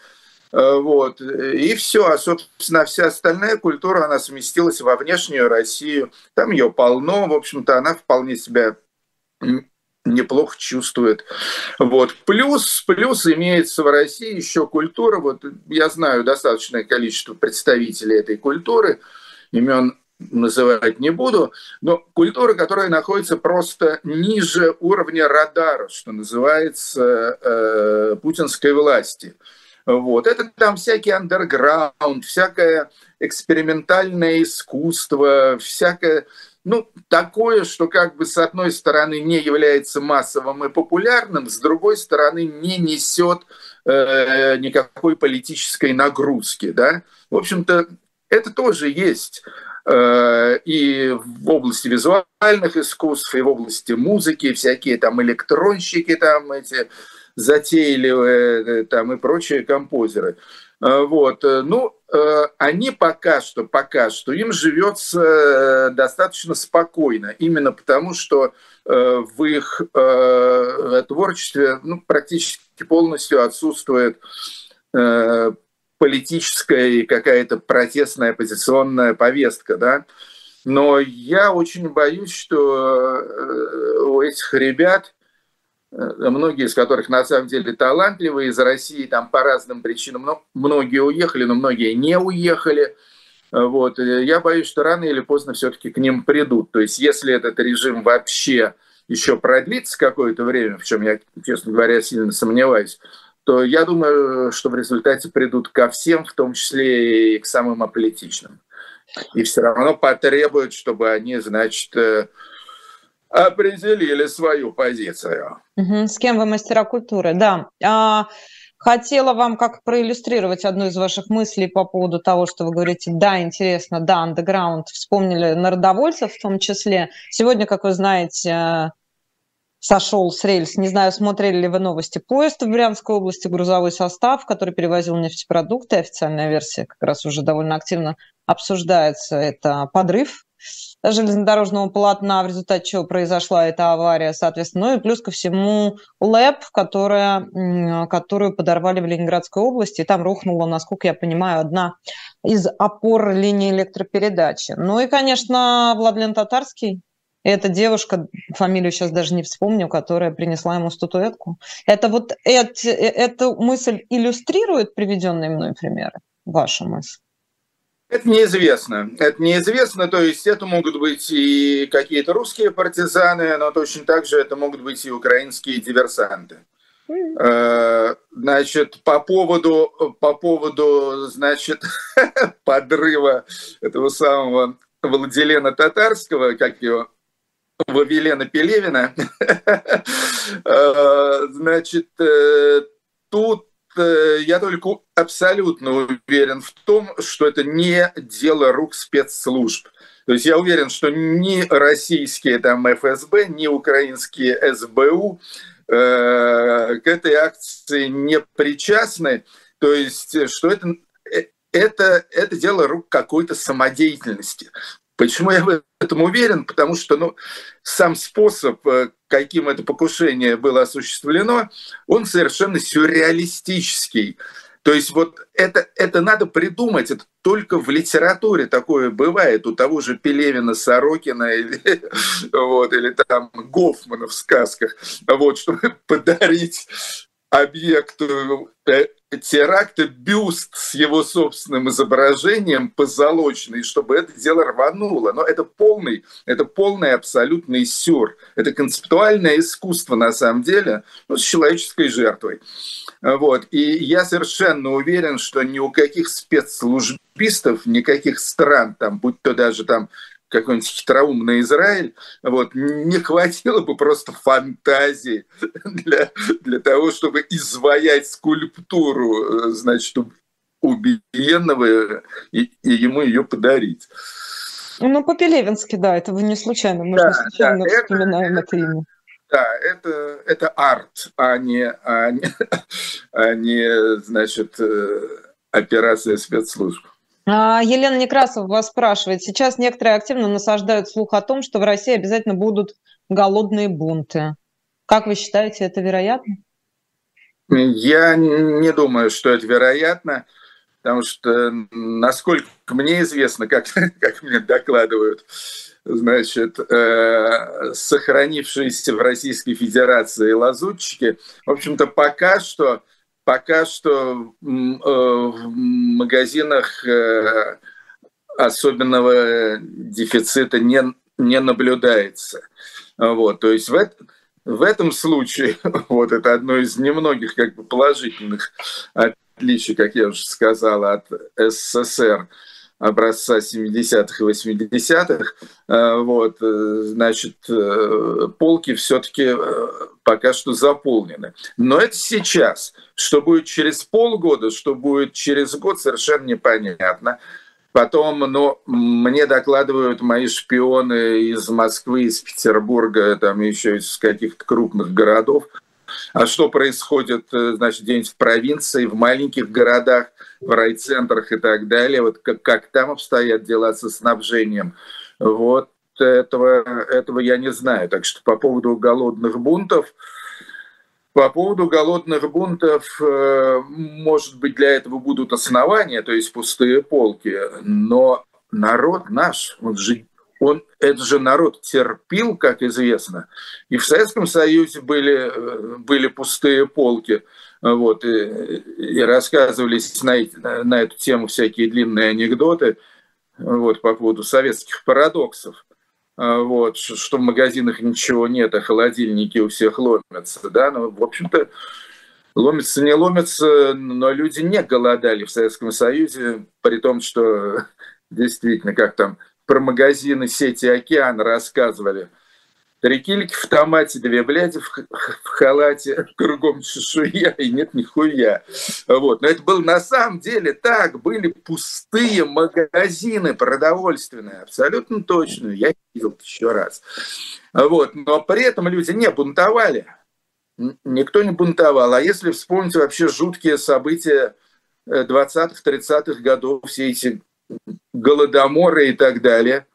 э, вот. И все. А, собственно, вся остальная культура, она сместилась во внешнюю Россию. Там ее полно. В общем-то, она вполне себя неплохо чувствует. Вот. Плюс, плюс имеется в России еще культура, вот я знаю достаточное количество представителей этой культуры, имен называть не буду, но культура, которая находится просто ниже уровня радара, что называется, э, путинской власти. Вот. Это там всякий андерграунд, всякое экспериментальное искусство, всякое ну, такое, что как бы с одной стороны не является массовым и популярным, с другой стороны не несет э, никакой политической нагрузки, да. В общем-то, это тоже есть э, и в области визуальных искусств, и в области музыки, всякие там электронщики там эти затейливые, э, там и прочие композеры. Э, вот. Э, ну, э, они пока что, пока что, им живется достаточно спокойно, именно потому что в их творчестве ну, практически полностью отсутствует политическая и какая-то протестная оппозиционная повестка, да. Но я очень боюсь, что у этих ребят многие из которых на самом деле талантливые из России там по разным причинам, но многие уехали, но многие не уехали. Вот. Я боюсь, что рано или поздно все-таки к ним придут. То есть если этот режим вообще еще продлится какое-то время, в чем я, честно говоря, сильно сомневаюсь, то я думаю, что в результате придут ко всем, в том числе и к самым аполитичным. И все равно потребуют, чтобы они, значит, э, определили свою позицию. С кем вы мастера культуры? Да. А, хотела вам как проиллюстрировать одну из ваших мыслей по поводу того, что вы говорите, да, интересно, да, андеграунд. Вспомнили народовольцев в том числе. Сегодня, как вы знаете, сошел с рельс. Не знаю, смотрели ли вы новости. Поезд в Брянской области, грузовой состав, который перевозил нефтепродукты. Официальная версия как раз уже довольно активно обсуждается. Это подрыв железнодорожного полотна, в результате чего произошла эта авария, соответственно. Ну и плюс ко всему ЛЭП, которая, которую подорвали в Ленинградской области, и там рухнула, насколько я понимаю, одна из опор линии электропередачи. Ну и, конечно, Владлен Татарский, эта девушка, фамилию сейчас даже не вспомню, которая принесла ему статуэтку. Это вот это, э, эта мысль иллюстрирует приведенные мной примеры, ваша мысль? Это неизвестно. Это неизвестно, то есть это могут быть и какие-то русские партизаны, но точно так же это могут быть и украинские диверсанты. Э, значит, по поводу, по поводу, значит, [LAUGHS] подрыва этого самого Владилена Татарского, как его, Вавилена Пелевина, [LAUGHS] э, значит, э, тут я только абсолютно уверен в том, что это не дело рук спецслужб. То есть я уверен, что ни российские там ФСБ, ни украинские СБУ э, к этой акции не причастны. То есть что это, э, это, это дело рук какой-то самодеятельности. Почему я в этом уверен? Потому что ну, сам способ, э, каким это покушение было осуществлено, он совершенно сюрреалистический. То есть вот это, это надо придумать, это только в литературе такое бывает, у того же Пелевина, Сорокина или, [LAUGHS] вот, или там Гофмана в сказках, вот, чтобы [LAUGHS] подарить объекту э, теракта бюст с его собственным изображением позолоченный, чтобы это дело рвануло. Но это полный, это полный абсолютный сюр. Это концептуальное искусство на самом деле ну, с человеческой жертвой. Вот. И я совершенно уверен, что ни у каких спецслужбистов, никаких стран, там, будь то даже там какой-нибудь хитроумный Израиль, вот, не хватило бы просто фантазии для, для того, чтобы изваять скульптуру, э, значит, убиенного и, и ему ее подарить. Ну, по-пелевински, да, это вы не случайно, мы да, не случайно да, вспоминаем это, это имя. Да, это, это арт, а не, а, не, [LAUGHS] а не значит, э, операция спецслужб. А, Елена Некрасова вас спрашивает. Сейчас некоторые активно насаждают слух о том, что в России обязательно будут голодные бунты. Как вы считаете, это вероятно? Я не думаю, что это вероятно, потому что, насколько мне известно, как, [LAUGHS] как мне докладывают, значит, э, сохранившиеся в Российской Федерации лазутчики, в общем-то, пока что пока что э, в магазинах э, особенного дефицита не, не наблюдается. Вот, то есть в, в этом случае, [LAUGHS] вот это одно из немногих как бы положительных отличий, как я уже сказал, от СССР, образца 70-х и 80-х, э, вот, э, значит, э, полки все-таки пока что заполнены. Но это сейчас. Что будет через полгода, что будет через год, совершенно непонятно. Потом, ну, мне докладывают мои шпионы из Москвы, из Петербурга, там еще из каких-то крупных городов, а что происходит, э, значит, где-нибудь в провинции, в маленьких городах, в райцентрах и так далее, вот как, как там обстоят дела со снабжением, вот этого, этого я не знаю. Так что по поводу голодных бунтов, по поводу голодных бунтов, э, может быть, для этого будут основания, то есть пустые полки, но народ наш, он же он, это же народ терпел, как известно. И в Советском Союзе были, э, были пустые полки. Вот, и, и рассказывались на, на эту тему всякие длинные анекдоты вот, по поводу советских парадоксов. Вот, что в магазинах ничего нет, а холодильники у всех ломятся. Да? Ну, в общем-то, ломятся, не ломятся, но люди не голодали в Советском Союзе, при том, что [LAUGHS] действительно, как там про магазины сети «Океан» рассказывали. Три кильки в томате, две бляди в, в халате, [LAUGHS] кругом чешуя, и нет нихуя. Вот. Но это было на самом деле так. Были пустые магазины продовольственные, абсолютно точно. Я видел еще раз. Вот. Но при этом люди не бунтовали. Никто не бунтовал. А если вспомнить вообще жуткие события 20-30-х э, годов, все эти голодоморы и так далее.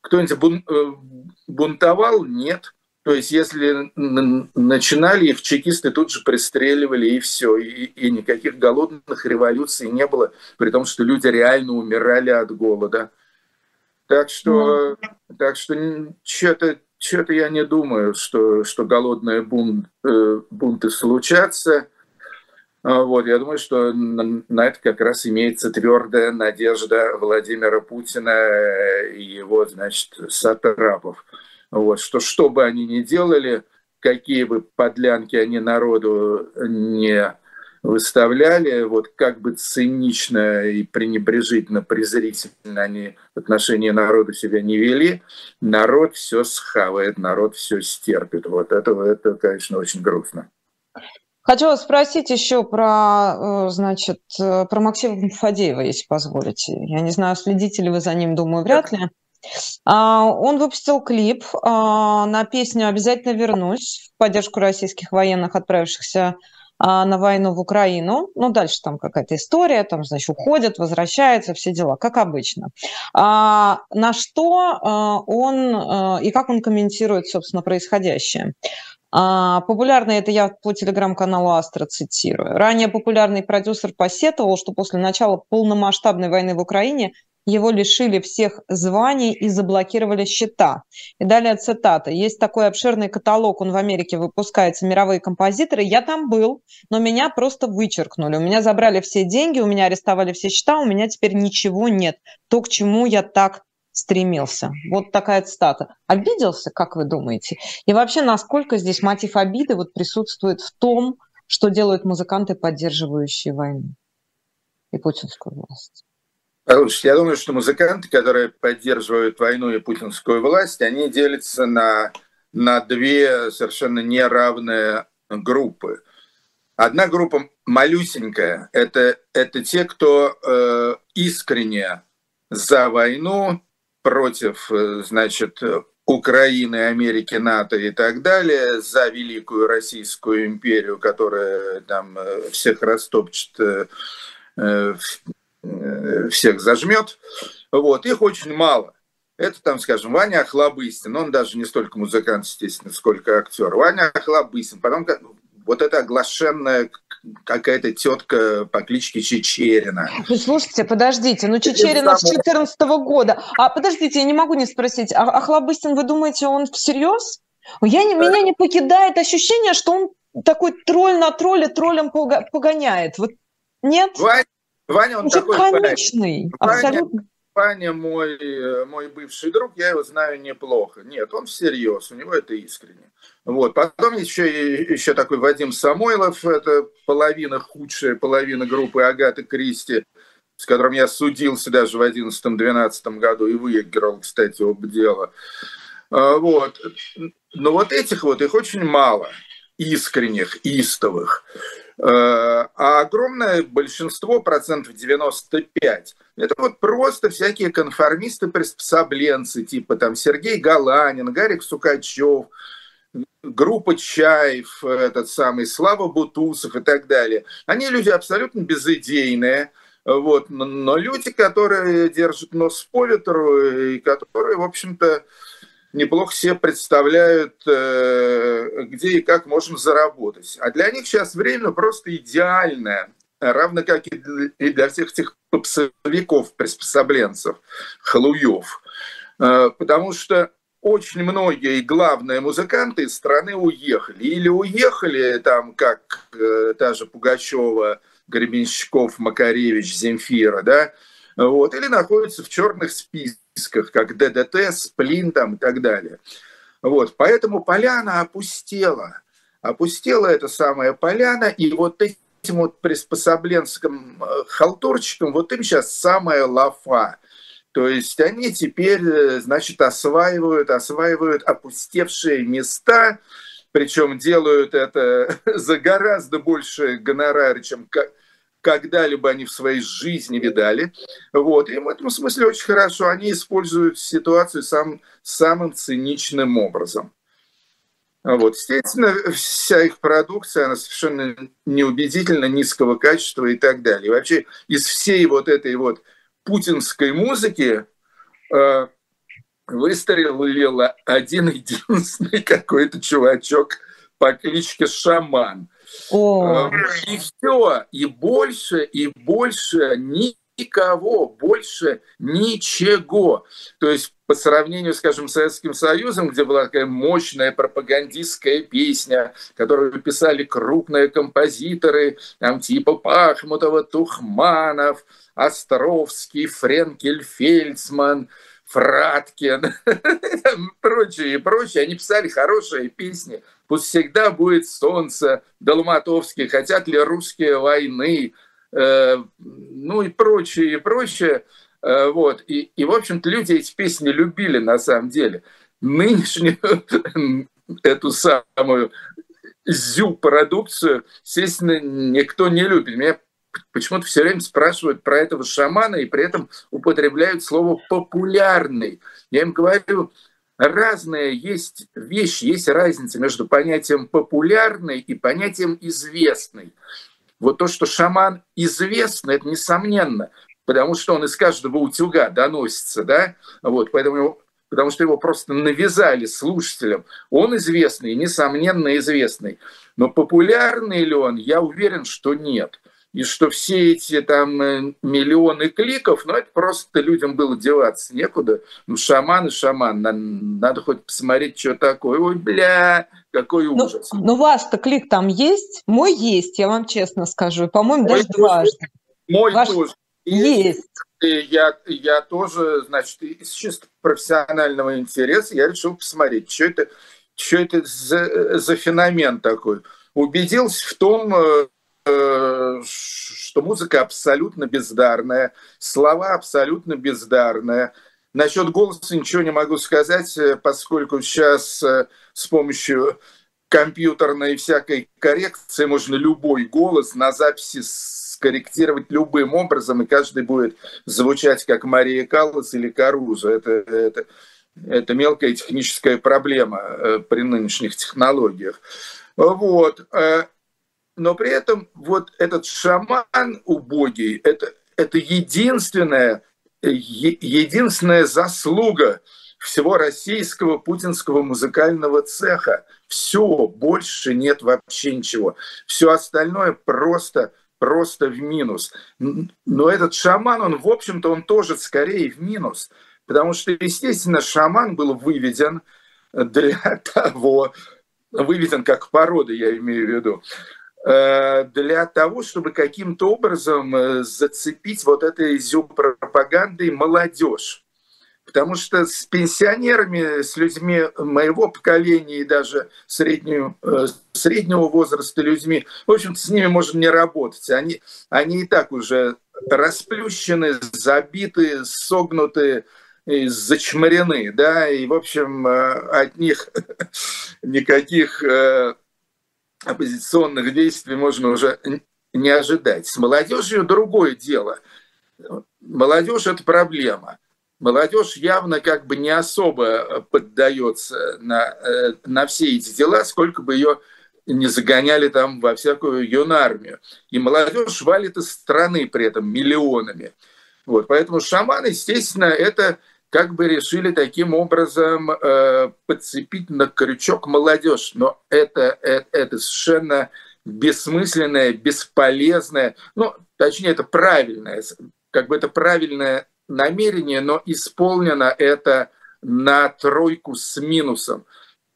Кто-нибудь бун, э, бунтовал? Нет. То есть если начинали их, чекисты тут же пристреливали и все. И, и никаких голодных революций не было, при том, что люди реально умирали от голода. Так что, mm. так что что-то что-то я не думаю, что, что голодные бунт, э, бунты случатся. А, вот, я думаю, что на это как раз имеется твердая надежда Владимира Путина и его, значит, сатрапов. Вот, что что бы они ни делали, какие бы подлянки они народу не выставляли, вот как бы цинично и пренебрежительно, презрительно они в отношении народа себя не вели, народ все схавает, народ все стерпит. Вот это, это конечно, очень грустно. Вас спросить еще про, э, значит, э, про Максима Фадеева, если позволите. Я не знаю, следите ли вы за ним, думаю, вряд ли. А, он выпустил клип а, на песню «Обязательно вернусь» в поддержку российских военных, отправившихся а, на войну в Украину. Ну, дальше там какая-то история, там, значит, уходят, возвращаются, все дела, как обычно. На что он и как он комментирует, собственно, происходящее? А, популярный, это я по телеграм-каналу Астра цитирую. Ранее популярный продюсер посетовал, что после начала полномасштабной войны в Украине его лишили всех званий и заблокировали счета. И далее цитата. Есть такой обширный каталог, он в Америке выпускается, мировые композиторы. Я там был, но меня просто вычеркнули. У меня забрали все деньги, у меня арестовали все счета, у меня теперь ничего нет. То, к чему я так стремился. Вот такая цитата. Обиделся, как вы думаете? И вообще, насколько здесь мотив обиды вот присутствует в том, что делают музыканты, поддерживающие войну и путинскую власть? Я думаю, что музыканты, которые поддерживают войну и путинскую власть, они делятся на, на две совершенно неравные группы. Одна группа малюсенькая, это, это те, кто э, искренне за войну, против, э, значит, Украины, Америки, НАТО и так далее, за великую Российскую империю, которая там э, всех растопчет, э, всех зажмет. Вот, их очень мало. Это там, скажем, Ваня Охлобыстин, он даже не столько музыкант, естественно, сколько актер. Ваня Охлобыстин, потом вот эта оглашенная какая-то тетка по кличке Чечерина. Слушайте, подождите, ну Чечерина с 14 года. А подождите, я не могу не спросить, а, а Хлобыстин, вы думаете, он всерьез? Я не, меня не покидает ощущение, что он такой тролль на тролле троллем погоняет. Вот нет? Ваня, Ваня он, он такой комичный, Ваня, абсолютно. Ваня мой, мой бывший друг, я его знаю неплохо. Нет, он всерьез, у него это искренне. Вот. Потом еще, еще такой Вадим Самойлов, это половина, худшая половина группы Агаты Кристи, с которым я судился даже в 2011-2012 году и выиграл, кстати, об дело. А, вот. Но вот этих вот, их очень мало, искренних, истовых. А, а огромное большинство, процентов 95, это вот просто всякие конформисты-приспособленцы, типа там Сергей Галанин, Гарик Сукачев, группа Чаев, этот самый Слава Бутусов и так далее. Они люди абсолютно безыдейные, вот, но люди, которые держат нос по ветру и которые, в общем-то, неплохо себе представляют, э, где и как можно заработать. А для них сейчас время просто идеальное, равно как и для всех этих попсовиков, приспособленцев, халуев. Э, потому что очень многие, главные музыканты из страны уехали. Или уехали, там, как э, та же Пугачева, Гребенщиков, Макаревич, Земфира, да, вот, или находятся в черных списках, как ДДТ, Сплин там, и так далее. Вот, поэтому поляна опустела. Опустела эта самая поляна, и вот этим вот приспособленским э, халтурчикам, вот им сейчас самая лафа – то есть они теперь, э, значит, осваивают, осваивают опустевшие места, причем делают это [LAUGHS] за гораздо больше гонорары, чем когда-либо они в своей жизни видали. Вот. И в этом смысле очень хорошо. Они используют ситуацию сам, самым циничным образом. Вот. Естественно, вся их продукция, она совершенно неубедительно, низкого качества и так далее. И вообще из всей вот этой вот путинской музыки э, выстрелил один единственный [LAUGHS] какой-то чувачок по кличке Шаман. О. Э, и все, и больше, и больше никого, больше ничего. То есть по сравнению, скажем, с Советским Союзом, где была такая мощная пропагандистская песня, которую писали крупные композиторы, там типа Пахмутова, Тухманов, Островский, Френкель, Фельдсман, Фраткин, [LAUGHS] прочее и прочее. Они писали хорошие песни. Пусть всегда будет солнце, Долматовский, хотят ли русские войны, ну и прочее, и прочее. Э, вот. И, и, в общем-то, люди эти песни любили на самом деле. Нынешнюю [LAUGHS] эту самую зю-продукцию, естественно, никто не любит. Меня почему-то все время спрашивают про этого шамана и при этом употребляют слово «популярный». Я им говорю, разные есть вещи, есть разница между понятием «популярный» и понятием «известный». Вот то, что шаман известный, это несомненно, потому что он из каждого утюга доносится, да, вот, поэтому потому что его просто навязали слушателям. Он известный, несомненно известный, но популярный ли он, я уверен, что нет. И что все эти там э, миллионы кликов, ну, это просто людям было деваться некуда. Ну, шаман и шаман, надо, хоть посмотреть, что такое. Ой, бля, какой ну, ужас. Ну, ну ваш-то клик там есть? Мой есть, я вам честно скажу. По-моему, даже дважды. Мой Ваш... тоже. Есть. И я, я тоже, значит, из чисто профессионального интереса я решил посмотреть, что это, что это за, за феномен такой. Убедился в том, э, Э, что музыка абсолютно бездарная, слова абсолютно бездарные. Насчет голоса ничего не могу сказать, э, поскольку сейчас э, с помощью компьютерной всякой коррекции можно любой голос на записи скорректировать любым образом, и каждый будет звучать как Мария Каллас или Каруза. Это, это, это мелкая техническая проблема при нынешних технологиях. Вот но при этом вот этот шаман убогий, это, это единственная, единственная заслуга всего российского путинского музыкального цеха. Все, больше нет вообще ничего. Все остальное просто просто в минус. Но этот шаман, он, в общем-то, он тоже скорее в минус. Потому что, естественно, шаман был выведен для [LAUGHS] того, выведен как порода, я имею в виду, Э, для того, чтобы каким-то образом э, зацепить вот этой пропагандой молодежь. Потому что с пенсионерами, с людьми моего поколения и даже среднего, э, среднего возраста людьми, в общем с ними можно не работать. Они, они и так уже расплющены, забиты, согнуты, зачморены, да, и, в общем, от них [LAUGHS] никаких оппозиционных действий можно уже не ожидать. С молодежью другое дело. Молодежь – это проблема. Молодежь явно как бы не особо поддается на, э, на все эти дела, сколько бы ее не загоняли там во всякую юнармию. И молодежь валит из страны при этом миллионами. Вот, поэтому шаман, естественно, это как бы решили таким образом э, подцепить на крючок молодежь. Но это, это, это совершенно бессмысленное, бесполезное, ну, точнее, это правильное, как бы это правильное намерение, но исполнено это на тройку с минусом.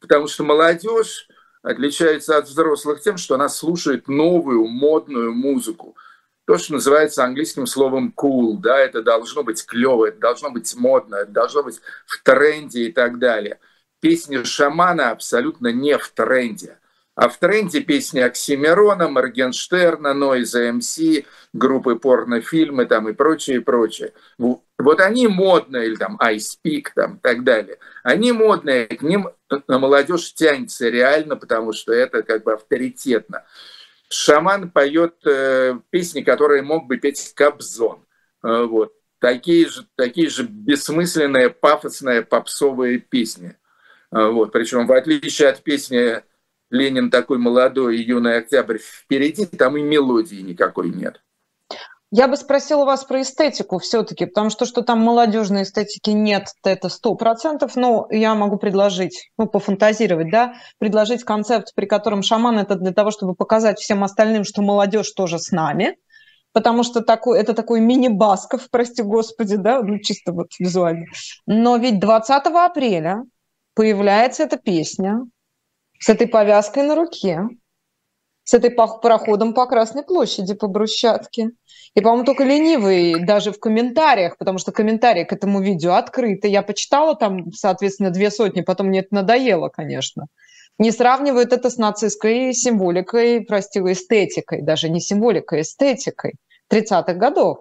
Потому что молодежь отличается от взрослых тем, что она слушает новую модную музыку то, что называется английским словом cool, да, это должно быть клево, это должно быть модно, это должно быть в тренде и так далее. Песни шамана абсолютно не в тренде. А в тренде песни Оксимирона, Моргенштерна, Нойза МС, группы порнофильмы там и прочее, и прочее. Вот они модные, или там Ice Peak там и так далее. Они модные, к ним на молодежь тянется реально, потому что это как бы авторитетно шаман поет э, песни, которые мог бы петь Кобзон. Э, вот. Такие же, такие же бессмысленные, пафосные попсовые песни. Э, вот. Причем в отличие от песни «Ленин такой молодой и юный октябрь впереди», там и мелодии никакой нет. Я бы спросила вас про эстетику все-таки, потому что что там молодежной эстетики нет, это сто процентов. Но я могу предложить, ну, пофантазировать, да, предложить концепт, при котором шаман это для того, чтобы показать всем остальным, что молодежь тоже с нами, потому что такой, это такой мини-басков, прости господи, да, ну, чисто вот визуально. Но ведь 20 апреля появляется эта песня с этой повязкой на руке, с этой проходом по Красной площади, по брусчатке. И, по-моему, только ленивый даже в комментариях, потому что комментарии к этому видео открыты. Я почитала там, соответственно, две сотни, потом мне это надоело, конечно. Не сравнивают это с нацистской символикой, прости, эстетикой, даже не символикой, эстетикой 30-х годов.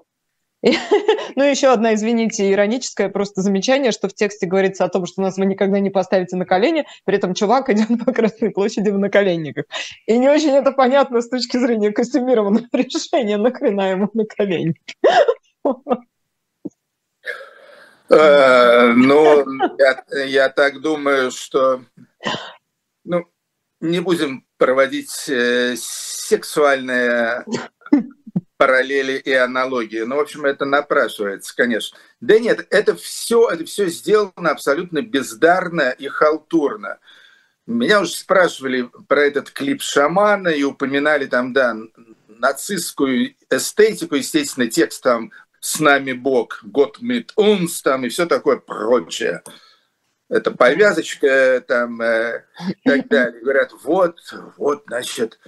[LAUGHS] Ну, еще одна, извините, ироническое просто замечание, что в тексте говорится о том, что нас вы никогда не поставите на колени, при этом чувак идет [LAUGHS] по Красной площади в наколенниках. И не очень это понятно с точки зрения костюмированного [LAUGHS] решения, нахрена ему на колени. Э, ну, я так думаю, что ну, не будем проводить э, сексуальное параллели и аналогии. Ну, в общем, это напрашивается, конечно. Да нет, это все, это все сделано абсолютно бездарно и халтурно. Меня уже спрашивали про этот клип шамана и упоминали там, да, нацистскую эстетику, естественно, текст там «С нами Бог», «Гott mit uns» там и все такое прочее. Это повязочка там э, и так [LAUGHS] далее. Говорят, вот, вот, значит,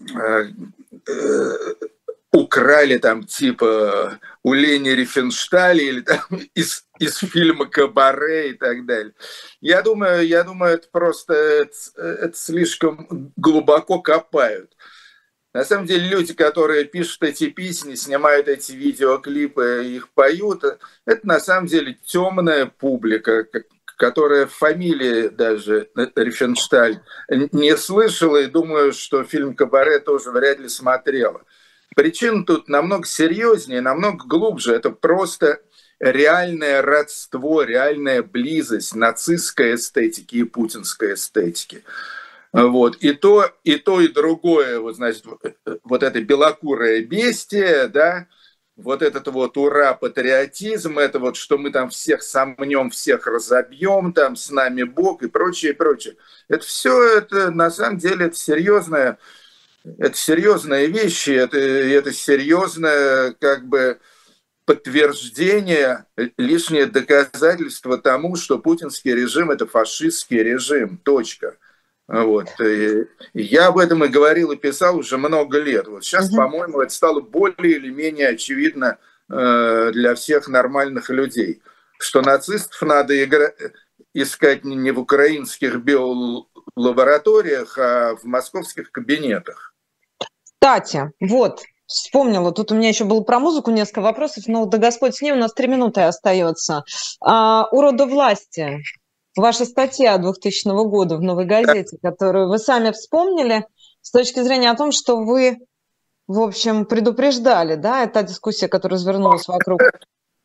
э, э, украли там типа у Лени Рифеншталя или там [LAUGHS] из, из фильма «Кабаре» и так далее. Я думаю, я думаю, это просто это, это слишком глубоко копают. На самом деле люди, которые пишут эти песни, снимают эти видеоклипы, их поют, это на самом деле темная публика, которая фамилии даже Рифеншталь не слышала и думаю, что фильм «Кабаре» тоже вряд ли смотрела. Причина тут намного серьезнее, намного глубже. Это просто реальное родство, реальная близость нацистской эстетики и путинской эстетики. Вот. И то, и то, и другое, вот, значит, вот это белокурое бестие, да, вот этот вот ура патриотизм, это вот, что мы там всех сомнем, всех разобьем, там с нами Бог и прочее, и прочее. Это все, это на самом деле, это серьезное это серьезные вещи, это, это серьезное как бы подтверждение, лишнее доказательство тому, что путинский режим – это фашистский режим, точка. Вот. И я об этом и говорил, и писал уже много лет. Вот сейчас, угу. по-моему, это стало более или менее очевидно э, для всех нормальных людей, что нацистов надо игра... искать не в украинских биолабораториях, а в московских кабинетах. Кстати, вот, вспомнила, тут у меня еще было про музыку несколько вопросов, но да Господь с ней, у нас три минуты остается. А, «Урода власти», ваша статья 2000 года в «Новой газете», которую вы сами вспомнили, с точки зрения о том, что вы, в общем, предупреждали, да, это дискуссия, которая развернулась вокруг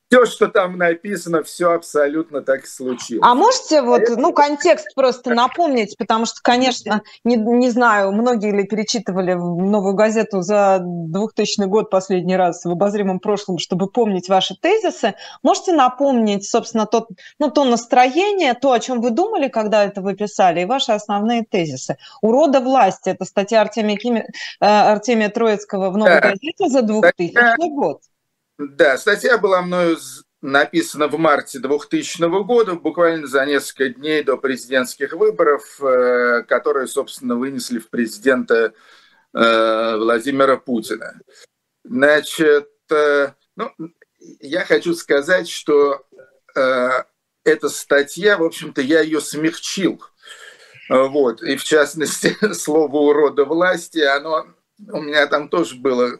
все, что там написано, все абсолютно так и случилось. А можете вот, ну, контекст просто напомнить, потому что, конечно, не, не знаю, многие ли перечитывали новую газету за 2000 год последний раз в обозримом прошлом, чтобы помнить ваши тезисы. Можете напомнить, собственно, тот, ну, то настроение, то, о чем вы думали, когда это вы писали, и ваши основные тезисы. «Урода власти» – это статья Артемия, Кими, э, Артемия Троицкого в новой да. газете за 2000 да. год. Да, статья была мною написана в марте 2000 года, буквально за несколько дней до президентских выборов, э, которые, собственно, вынесли в президента э, Владимира Путина. Значит, э, ну, я хочу сказать, что эта статья, в общем-то, я ее смягчил. Вот. И в частности, [LAUGHS] слово урода власти, оно у меня там тоже было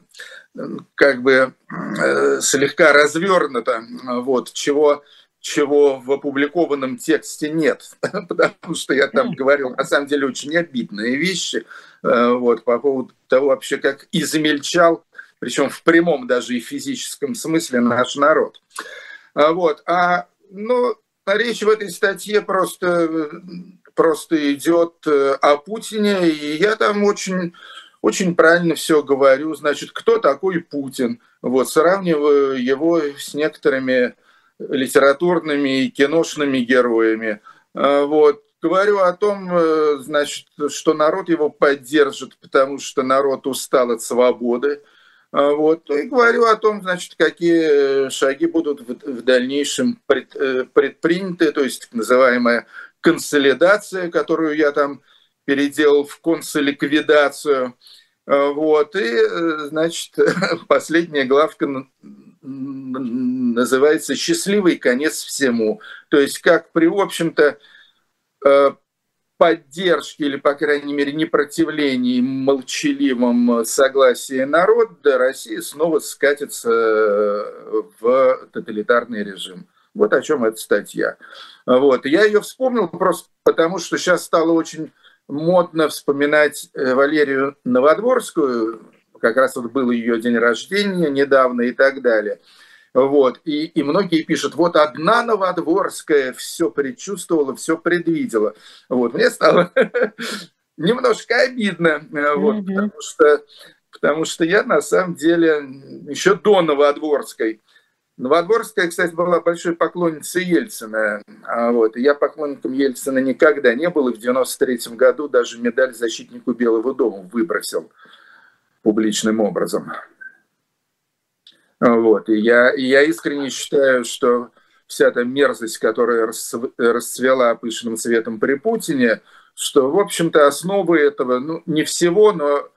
как бы э, слегка развернуто, вот, чего, чего в опубликованном тексте нет, [LAUGHS] потому что я там говорил, на самом деле, очень обидные вещи, э, вот, по поводу того вообще, как измельчал, причем в прямом даже и физическом смысле наш народ. А вот, а, ну, речь в этой статье просто, просто идет э, о Путине, и я там очень очень правильно все говорю. Значит, кто такой Путин? Вот, сравниваю его с некоторыми литературными и киношными героями. А, вот. Говорю о том, э, значит, что народ его поддержит, потому что народ устал от свободы. А, вот. И говорю о том, значит, какие шаги будут в дальнейшем э, предприняты, то есть так называемая консолидация, которую я там переделал в консоликвидацию. Э, вот, и, э, значит, [LAUGHS] последняя главка называется «Счастливый конец всему». То есть как при, в общем-то, э, поддержке или, по крайней мере, непротивлении, молчаливом согласии народа Россия снова скатится в тоталитарный режим. Вот о чем эта статья. Вот. Я ее вспомнил просто потому, что сейчас стало очень модно вспоминать э, Валерию Новодворскую, как раз вот был ее день рождения недавно и так далее. Вот. И, и многие пишут, вот одна Новодворская все предчувствовала, все предвидела. Вот. Мне стало [LAUGHS] немножко обидно, э, вот, потому, что, потому что я на самом деле еще до Новодворской Новодворская, кстати, была большой поклонницей Ельцина. А вот. Я поклонником Ельцина никогда не был, и в 93 году даже медаль защитнику Белого дома выбросил публичным образом. Вот. И я, и я искренне считаю, что вся эта мерзость, которая расцвела пышным цветом при Путине, что, в общем-то, основы этого, ну, не всего, но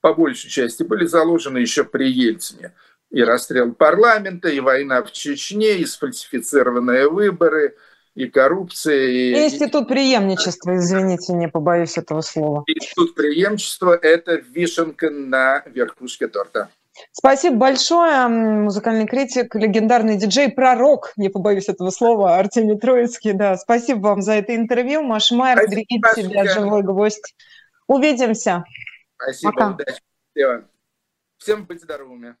по большей части были заложены еще при Ельцине. И расстрел парламента, и война в Чечне, и сфальсифицированные выборы, и коррупция. И, институт преемничества, извините, не побоюсь этого слова. Институт преемничества – это вишенка на верхушке торта. Спасибо большое. Музыкальный критик, легендарный диджей, пророк, не побоюсь этого слова, Артемий Троицкий. Да, спасибо вам за это интервью. Маша Майер, берегите себя, живой гвоздь. Увидимся. Спасибо, Пока. удачи. Всем быть здоровыми.